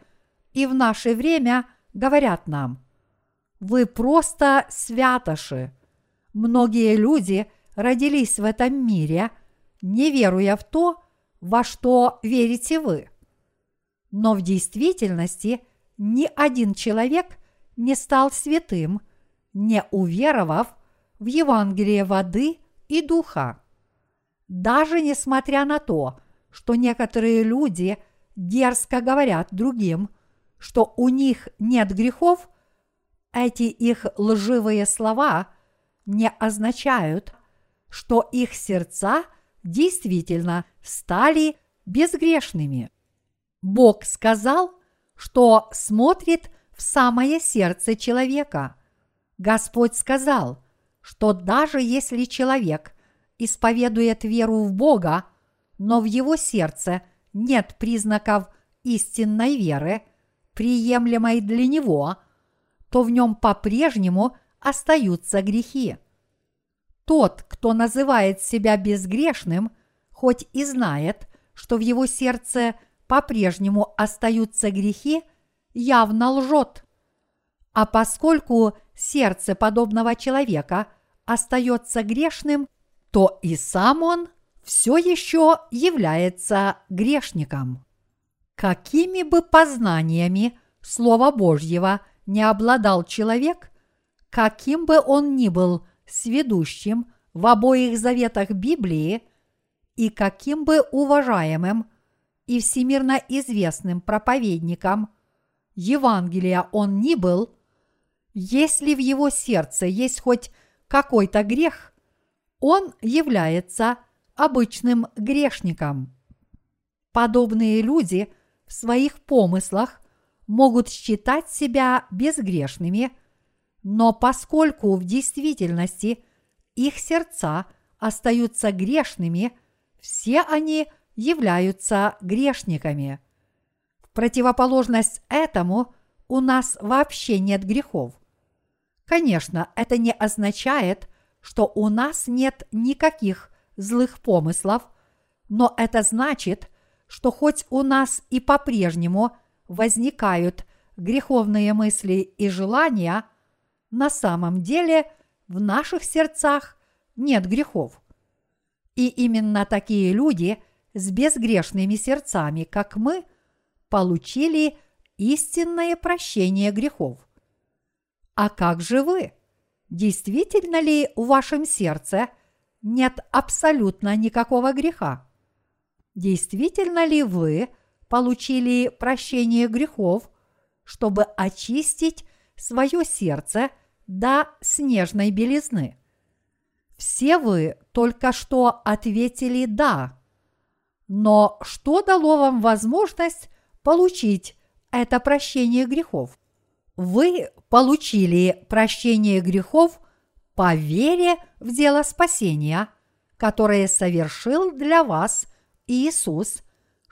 и в наше время, говорят нам, вы просто святоши. Многие люди родились в этом мире, не веруя в то, во что верите вы. Но в действительности ни один человек не стал святым, не уверовав в Евангелие воды и духа. Даже несмотря на то, что некоторые люди дерзко говорят другим, что у них нет грехов, эти их лживые слова не означают, что их сердца действительно стали безгрешными. Бог сказал, что смотрит в самое сердце человека. Господь сказал, что даже если человек исповедует веру в Бога, но в его сердце нет признаков истинной веры, приемлемой для него, то в нем по-прежнему остаются грехи. Тот, кто называет себя безгрешным, хоть и знает, что в его сердце по-прежнему остаются грехи, явно лжет. А поскольку сердце подобного человека остается грешным, то и сам он все еще является грешником. Какими бы познаниями Слова Божьего не обладал человек, каким бы он ни был сведущим в обоих заветах Библии и каким бы уважаемым и всемирно известным проповедником Евангелия он ни был, если в его сердце есть хоть какой-то грех, он является обычным грешником. Подобные люди в своих помыслах могут считать себя безгрешными, но поскольку в действительности их сердца остаются грешными, все они являются грешниками. В противоположность этому у нас вообще нет грехов. Конечно, это не означает, что у нас нет никаких злых помыслов, но это значит, что хоть у нас и по-прежнему возникают греховные мысли и желания, на самом деле в наших сердцах нет грехов. И именно такие люди с безгрешными сердцами, как мы, получили истинное прощение грехов. А как же вы? Действительно ли в вашем сердце нет абсолютно никакого греха? Действительно ли вы получили прощение грехов, чтобы очистить свое сердце до снежной белизны? Все вы только что ответили «да». Но что дало вам возможность получить это прощение грехов? Вы получили прощение грехов по вере в дело спасения, которое совершил для вас Иисус,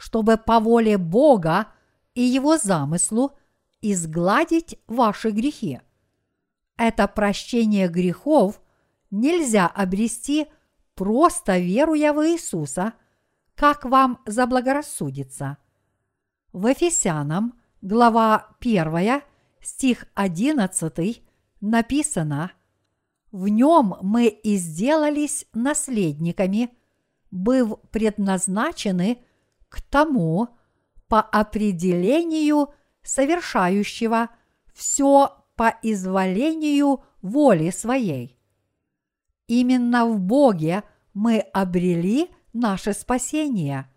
чтобы по воле Бога и Его замыслу изгладить ваши грехи. Это прощение грехов нельзя обрести просто веруя в Иисуса, как вам заблагорассудится. В Ефесянам, глава 1, стих 11 написано «В нем мы и сделались наследниками, быв предназначены к тому, по определению совершающего все по изволению воли своей. Именно в Боге мы обрели наше спасение.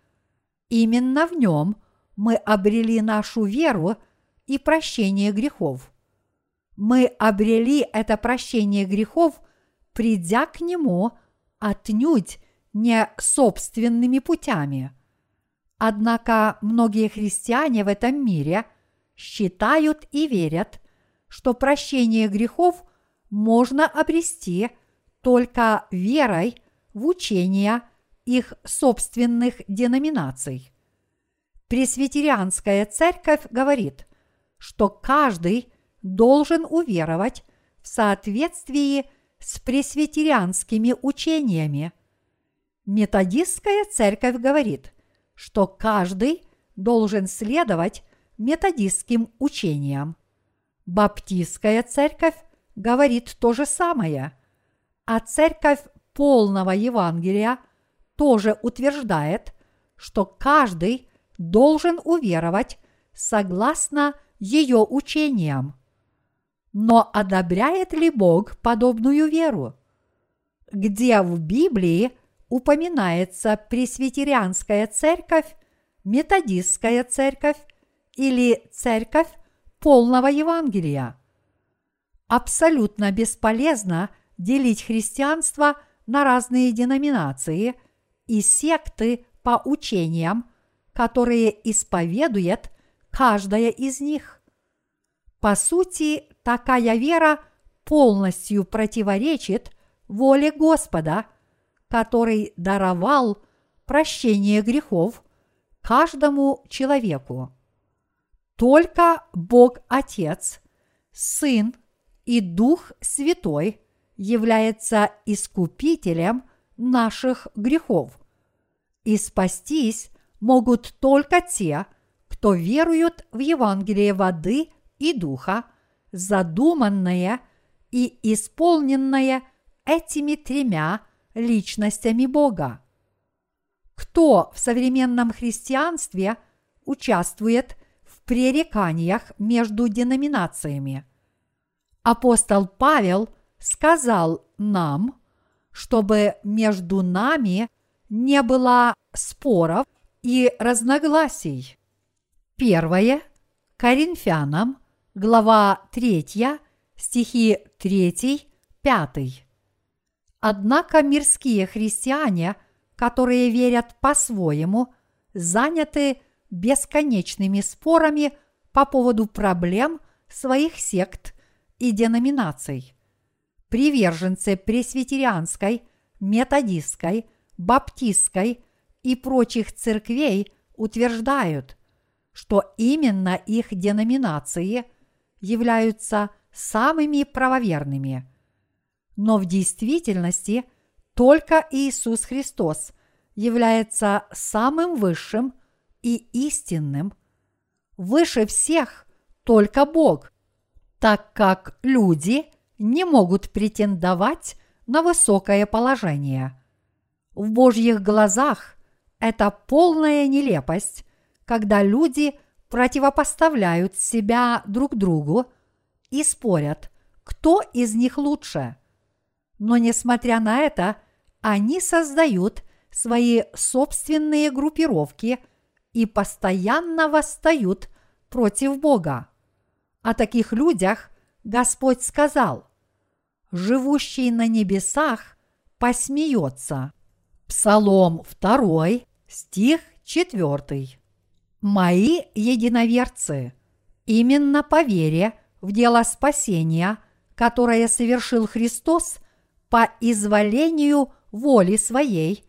Именно в нем мы обрели нашу веру и прощение грехов. Мы обрели это прощение грехов, придя к Нему отнюдь не собственными путями. Однако многие христиане в этом мире считают и верят, что прощение грехов можно обрести только верой в учения их собственных деноминаций. Пресвитерианская церковь говорит, что каждый должен уверовать в соответствии с пресвитерианскими учениями. Методистская церковь говорит, что каждый должен следовать методистским учениям. Баптистская церковь говорит то же самое, а церковь полного Евангелия тоже утверждает, что каждый должен уверовать согласно ее учениям. Но одобряет ли Бог подобную веру? Где в Библии упоминается пресвитерианская церковь, методистская церковь или церковь полного Евангелия? Абсолютно бесполезно делить христианство на разные деноминации и секты по учениям, которые исповедует каждая из них. По сути, такая вера полностью противоречит воле Господа, который даровал прощение грехов каждому человеку. Только Бог Отец, Сын и Дух Святой является искупителем наших грехов. И спастись могут только те, кто веруют в Евангелие воды и духа, задуманное и исполненное этими тремя личностями Бога. Кто в современном христианстве участвует в пререканиях между деноминациями? Апостол Павел сказал нам, чтобы между нами не было споров и разногласий. Первое Коринфянам, глава 3, стихи 3, 5. Однако мирские христиане, которые верят по-своему, заняты бесконечными спорами по поводу проблем своих сект и деноминаций. Приверженцы пресвитерианской, методистской, баптистской и прочих церквей утверждают, что именно их деноминации являются самыми правоверными. Но в действительности только Иисус Христос является самым высшим и истинным. Выше всех только Бог, так как люди не могут претендовать на высокое положение. В Божьих глазах это полная нелепость, когда люди противопоставляют себя друг другу и спорят, кто из них лучше. Но несмотря на это, они создают свои собственные группировки и постоянно восстают против Бога. О таких людях Господь сказал, «Живущий на небесах посмеется». Псалом 2, стих 4. Мои единоверцы, именно по вере в дело спасения, которое совершил Христос по изволению воли своей,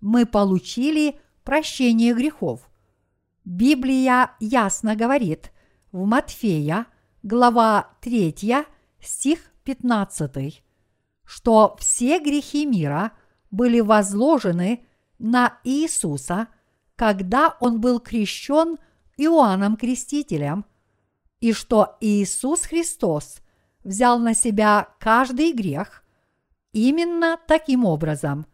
мы получили прощение грехов. Библия ясно говорит в Матфея, глава 3, стих 15, что все грехи мира – были возложены на Иисуса, когда он был крещен Иоанном Крестителем, и что Иисус Христос взял на себя каждый грех именно таким образом.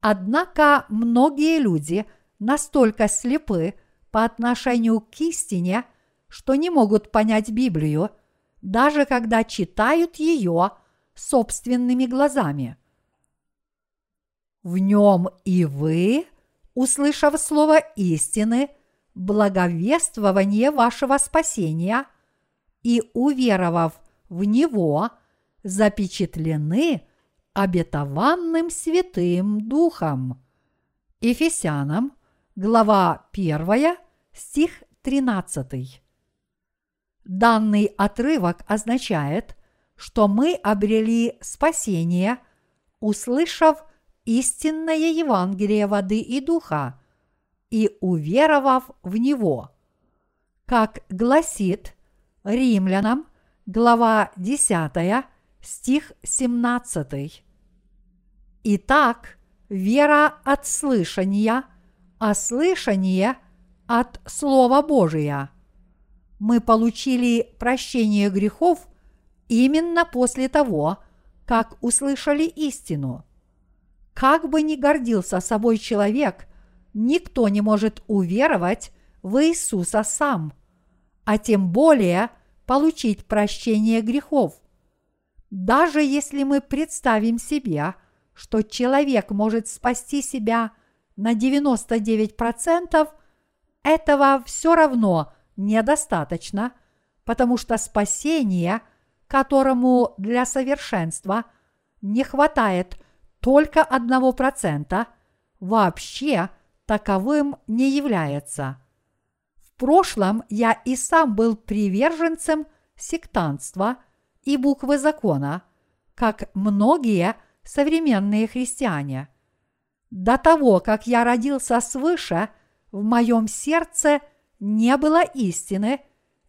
Однако многие люди настолько слепы по отношению к истине, что не могут понять Библию, даже когда читают ее собственными глазами – в нем и вы, услышав слово истины, благовествование вашего спасения и уверовав в него, запечатлены обетованным Святым Духом. Ефесянам, глава 1, стих 13. Данный отрывок означает, что мы обрели спасение, услышав истинное Евангелие воды и духа и уверовав в него. Как гласит Римлянам, глава 10, стих 17. Итак, вера от слышания, а слышание от Слова Божия. Мы получили прощение грехов именно после того, как услышали истину. Как бы ни гордился собой человек, никто не может уверовать в Иисуса сам, а тем более получить прощение грехов. Даже если мы представим себе, что человек может спасти себя на 99%, этого все равно недостаточно, потому что спасение, которому для совершенства не хватает только одного процента, вообще таковым не является. В прошлом я и сам был приверженцем сектантства и буквы закона, как многие современные христиане. До того, как я родился свыше, в моем сердце не было истины,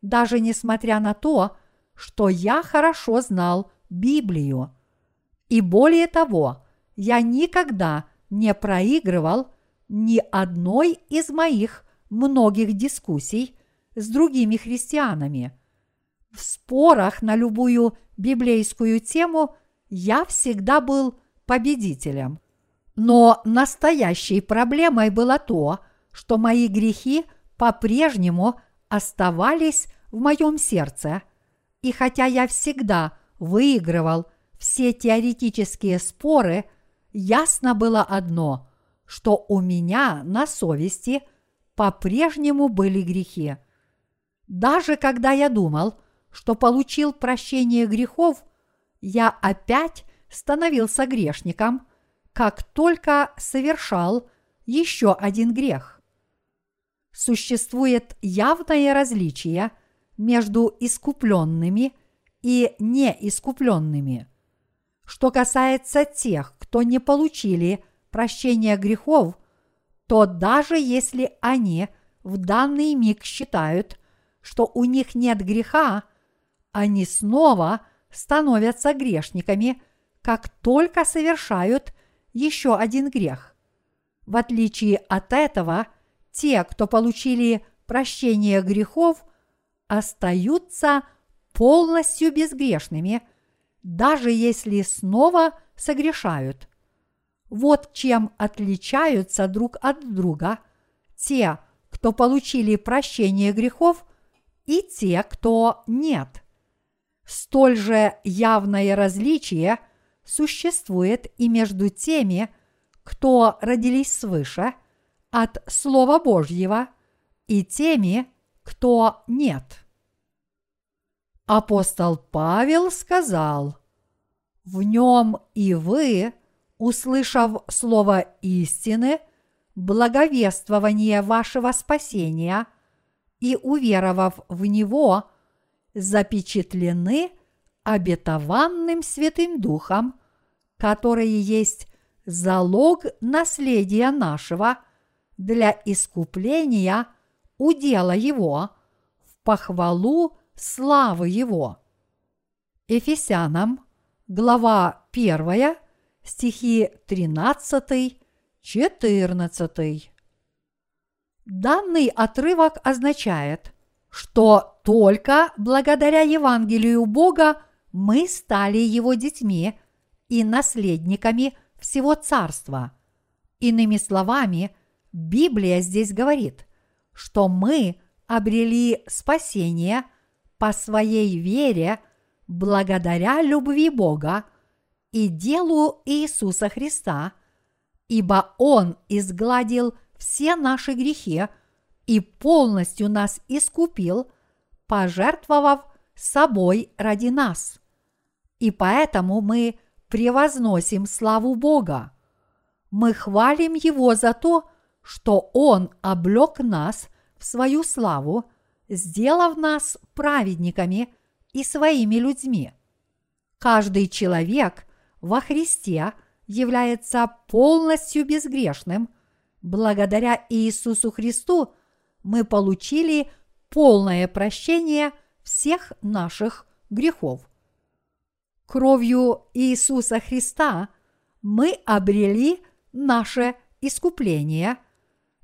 даже несмотря на то, что я хорошо знал Библию. И более того, я никогда не проигрывал ни одной из моих многих дискуссий с другими христианами. В спорах на любую библейскую тему я всегда был победителем. Но настоящей проблемой было то, что мои грехи по-прежнему оставались в моем сердце. И хотя я всегда выигрывал все теоретические споры – ясно было одно, что у меня на совести по-прежнему были грехи. Даже когда я думал, что получил прощение грехов, я опять становился грешником, как только совершал еще один грех. Существует явное различие между искупленными и неискупленными. Что касается тех, кто не получили прощения грехов, то даже если они в данный миг считают, что у них нет греха, они снова становятся грешниками, как только совершают еще один грех. В отличие от этого, те, кто получили прощение грехов, остаются полностью безгрешными – даже если снова согрешают. Вот чем отличаются друг от друга те, кто получили прощение грехов, и те, кто нет. Столь же явное различие существует и между теми, кто родились свыше от Слова Божьего, и теми, кто нет. Апостол Павел сказал, «В нем и вы, услышав слово истины, благовествование вашего спасения и уверовав в него, запечатлены обетованным Святым Духом, который есть залог наследия нашего для искупления удела его в похвалу славы Его. Ефесянам, глава 1, стихи 13, 14. Данный отрывок означает, что только благодаря Евангелию Бога мы стали Его детьми и наследниками всего Царства. Иными словами, Библия здесь говорит, что мы обрели спасение – по своей вере благодаря любви Бога и делу Иисуса Христа, ибо Он изгладил все наши грехи и полностью нас искупил, пожертвовав собой ради нас. И поэтому мы превозносим славу Бога. Мы хвалим Его за то, что Он облек нас в свою славу сделав нас праведниками и своими людьми. Каждый человек во Христе является полностью безгрешным. Благодаря Иисусу Христу мы получили полное прощение всех наших грехов. Кровью Иисуса Христа мы обрели наше искупление,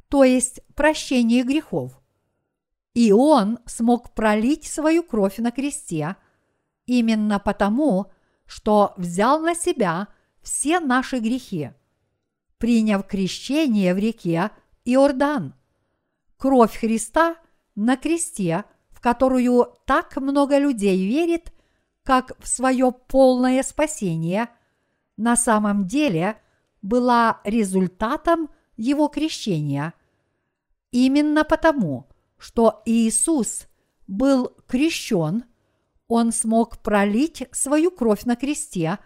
то есть прощение грехов. И Он смог пролить свою кровь на кресте именно потому, что взял на себя все наши грехи, приняв крещение в реке Иордан. Кровь Христа на кресте, в которую так много людей верит, как в свое полное спасение, на самом деле была результатом его крещения. Именно потому, что Иисус был крещен, он смог пролить свою кровь на кресте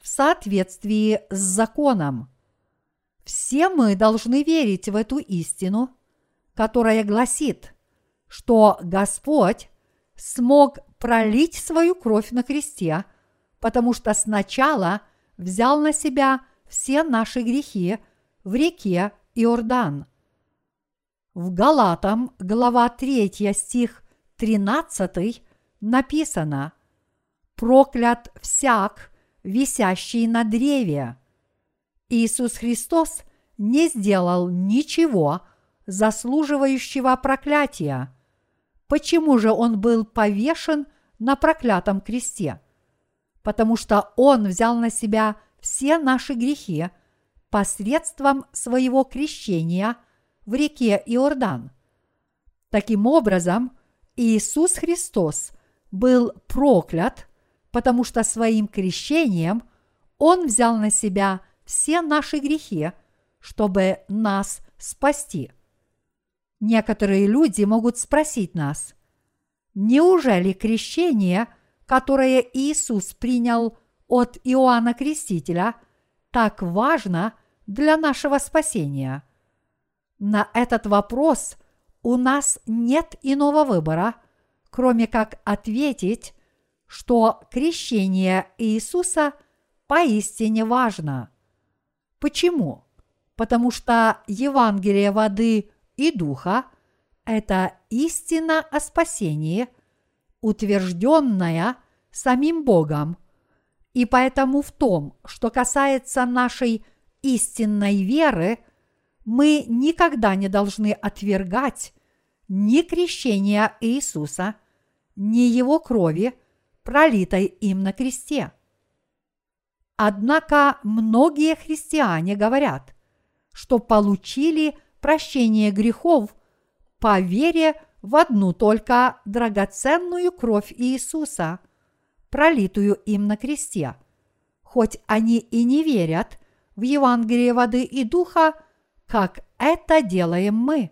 в соответствии с законом. Все мы должны верить в эту истину, которая гласит, что Господь смог пролить свою кровь на кресте, потому что сначала взял на себя все наши грехи в реке Иордан. В Галатам, глава 3, стих 13 написано «Проклят всяк, висящий на древе». Иисус Христос не сделал ничего заслуживающего проклятия. Почему же Он был повешен на проклятом кресте? Потому что Он взял на себя все наши грехи посредством своего крещения – в реке Иордан. Таким образом, Иисус Христос был проклят, потому что своим крещением Он взял на себя все наши грехи, чтобы нас спасти. Некоторые люди могут спросить нас, неужели крещение, которое Иисус принял от Иоанна Крестителя, так важно для нашего спасения – на этот вопрос у нас нет иного выбора, кроме как ответить, что крещение Иисуса поистине важно. Почему? Потому что Евангелие воды и духа – это истина о спасении, утвержденная самим Богом. И поэтому в том, что касается нашей истинной веры – мы никогда не должны отвергать ни крещения Иисуса, ни его крови, пролитой им на кресте. Однако многие христиане говорят, что получили прощение грехов по вере в одну только драгоценную кровь Иисуса, пролитую им на кресте, хоть они и не верят в Евангелие воды и духа – как это делаем мы.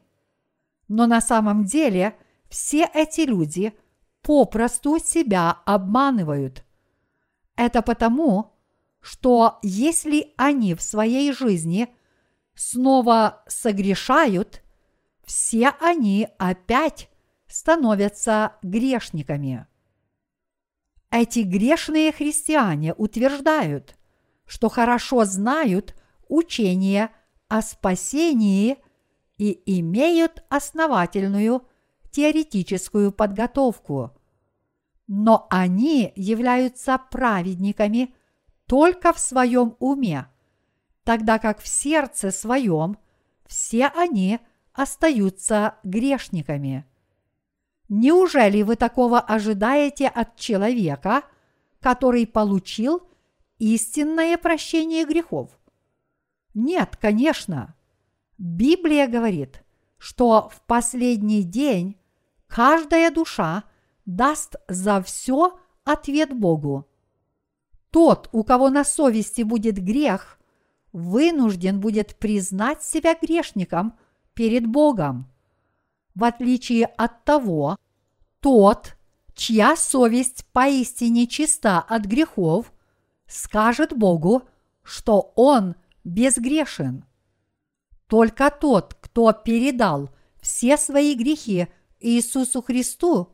Но на самом деле все эти люди попросту себя обманывают. Это потому, что если они в своей жизни снова согрешают, все они опять становятся грешниками. Эти грешные христиане утверждают, что хорошо знают учение – о спасении и имеют основательную теоретическую подготовку. Но они являются праведниками только в своем уме, тогда как в сердце своем все они остаются грешниками. Неужели вы такого ожидаете от человека, который получил истинное прощение грехов? Нет, конечно. Библия говорит, что в последний день каждая душа даст за все ответ Богу. Тот, у кого на совести будет грех, вынужден будет признать себя грешником перед Богом. В отличие от того, тот, чья совесть поистине чиста от грехов, скажет Богу, что он безгрешен. Только тот, кто передал все свои грехи Иисусу Христу,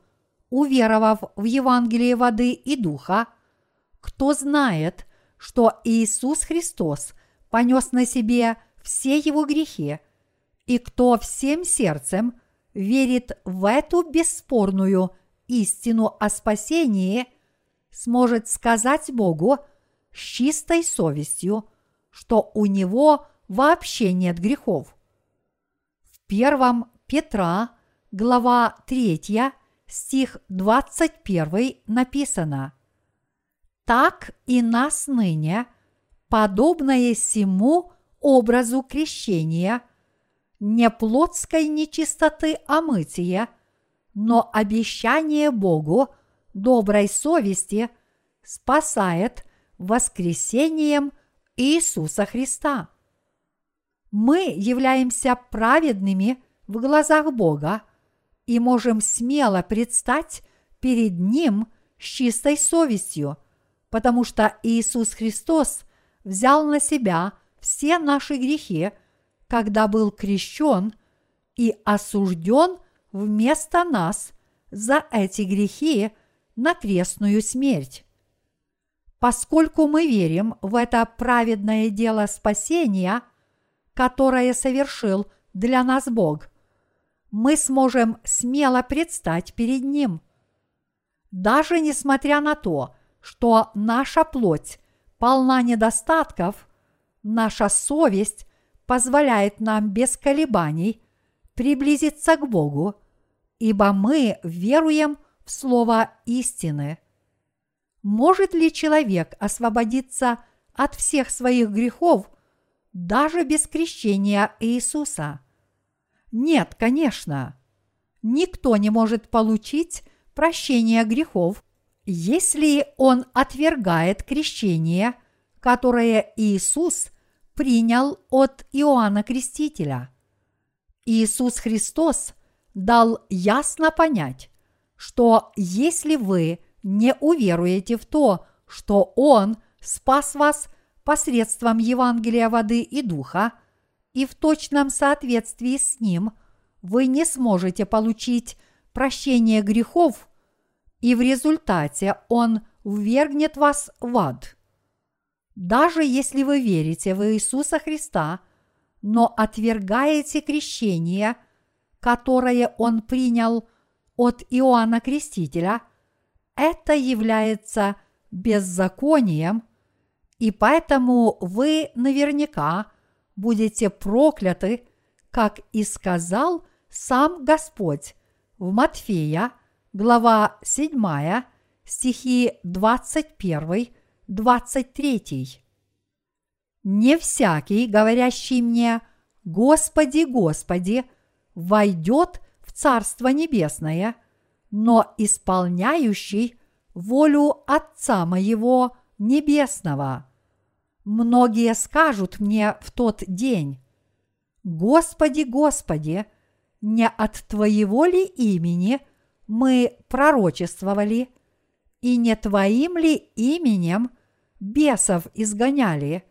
уверовав в Евангелие воды и духа, кто знает, что Иисус Христос понес на себе все его грехи, и кто всем сердцем верит в эту бесспорную истину о спасении, сможет сказать Богу с чистой совестью – что у него вообще нет грехов. В первом Петра, глава 3, стих 21 написано «Так и нас ныне, подобное сему образу крещения, не плотской нечистоты омытия, но обещание Богу доброй совести спасает воскресением Иисуса Христа. Мы являемся праведными в глазах Бога и можем смело предстать перед Ним с чистой совестью, потому что Иисус Христос взял на себя все наши грехи, когда был крещен и осужден вместо нас за эти грехи на крестную смерть. Поскольку мы верим в это праведное дело спасения, которое совершил для нас Бог, мы сможем смело предстать перед Ним. Даже несмотря на то, что наша плоть полна недостатков, наша совесть позволяет нам без колебаний приблизиться к Богу, ибо мы веруем в Слово истины. Может ли человек освободиться от всех своих грехов даже без крещения Иисуса? Нет, конечно. Никто не может получить прощение грехов, если он отвергает крещение, которое Иисус принял от Иоанна Крестителя. Иисус Христос дал ясно понять, что если вы не уверуете в то, что Он спас вас посредством Евангелия воды и духа, и в точном соответствии с ним вы не сможете получить прощение грехов, и в результате Он ввергнет вас в ад. Даже если вы верите в Иисуса Христа, но отвергаете крещение, которое Он принял от Иоанна Крестителя, это является беззаконием, и поэтому вы наверняка будете прокляты, как и сказал сам Господь в Матфея, глава 7, стихи 21 23. Не всякий, говорящий мне «Господи, Господи», войдет в Царство Небесное, но исполняющий волю Отца моего Небесного. Многие скажут мне в тот день, Господи, Господи, не от Твоего ли имени мы пророчествовали, и не Твоим ли именем бесов изгоняли,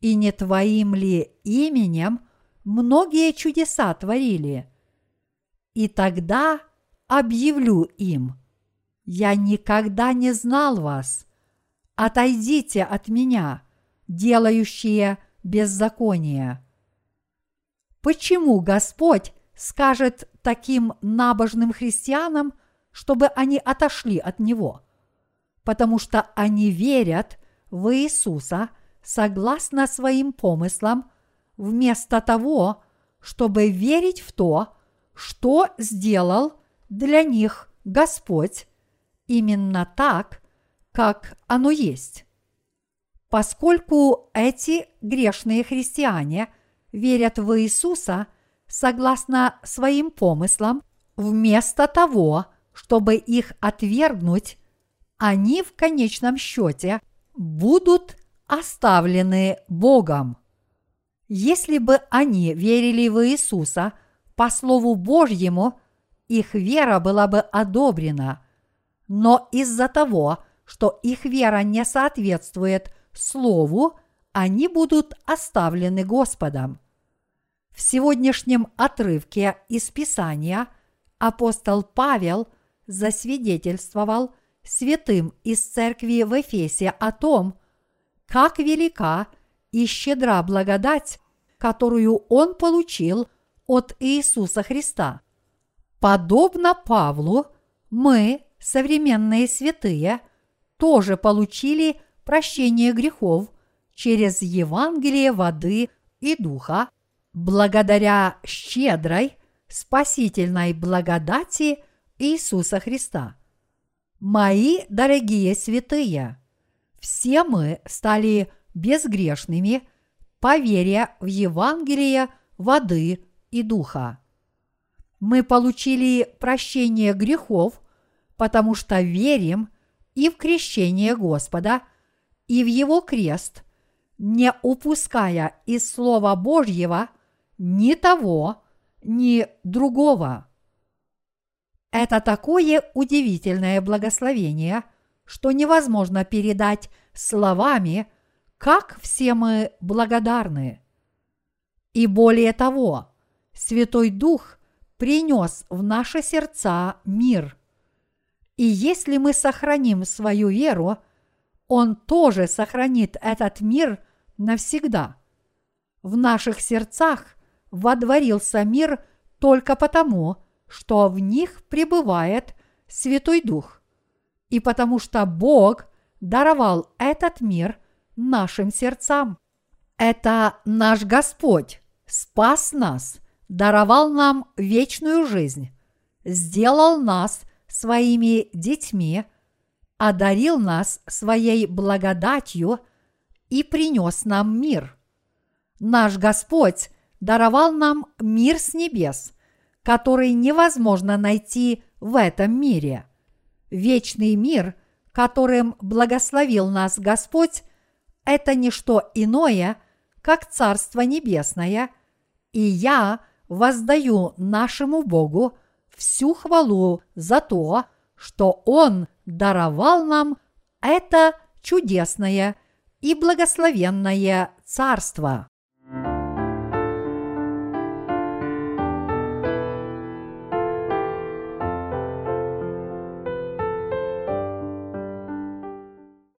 и не твоим ли именем многие чудеса творили? И тогда объявлю им, я никогда не знал вас, отойдите от меня, делающие беззаконие. Почему Господь скажет таким набожным христианам, чтобы они отошли от Него? Потому что они верят в Иисуса согласно своим помыслам, вместо того, чтобы верить в то, что сделал для них Господь именно так, как оно есть. Поскольку эти грешные христиане верят в Иисуса согласно своим помыслам, вместо того, чтобы их отвергнуть, они в конечном счете – будут оставлены Богом. Если бы они верили в Иисуса по Слову Божьему, их вера была бы одобрена. Но из-за того, что их вера не соответствует Слову, они будут оставлены Господом. В сегодняшнем отрывке из Писания апостол Павел засвидетельствовал – святым из церкви в Эфесе о том, как велика и щедра благодать, которую он получил от Иисуса Христа. Подобно Павлу, мы, современные святые, тоже получили прощение грехов через Евангелие воды и Духа благодаря щедрой спасительной благодати Иисуса Христа. Мои дорогие святые, все мы стали безгрешными по вере в Евангелие воды и духа. Мы получили прощение грехов, потому что верим и в крещение Господа, и в Его крест, не упуская из Слова Божьего ни того, ни другого. Это такое удивительное благословение, что невозможно передать словами, как все мы благодарны. И более того, Святой Дух принес в наши сердца мир. И если мы сохраним свою веру, Он тоже сохранит этот мир навсегда. В наших сердцах водворился мир только потому, что в них пребывает Святой Дух, и потому что Бог даровал этот мир нашим сердцам. Это наш Господь спас нас, даровал нам вечную жизнь, сделал нас своими детьми, одарил нас своей благодатью и принес нам мир. Наш Господь даровал нам мир с небес, который невозможно найти в этом мире. Вечный мир, которым благословил нас Господь, это не что иное, как Царство Небесное, и я воздаю нашему Богу всю хвалу за то, что Он даровал нам это чудесное и благословенное Царство.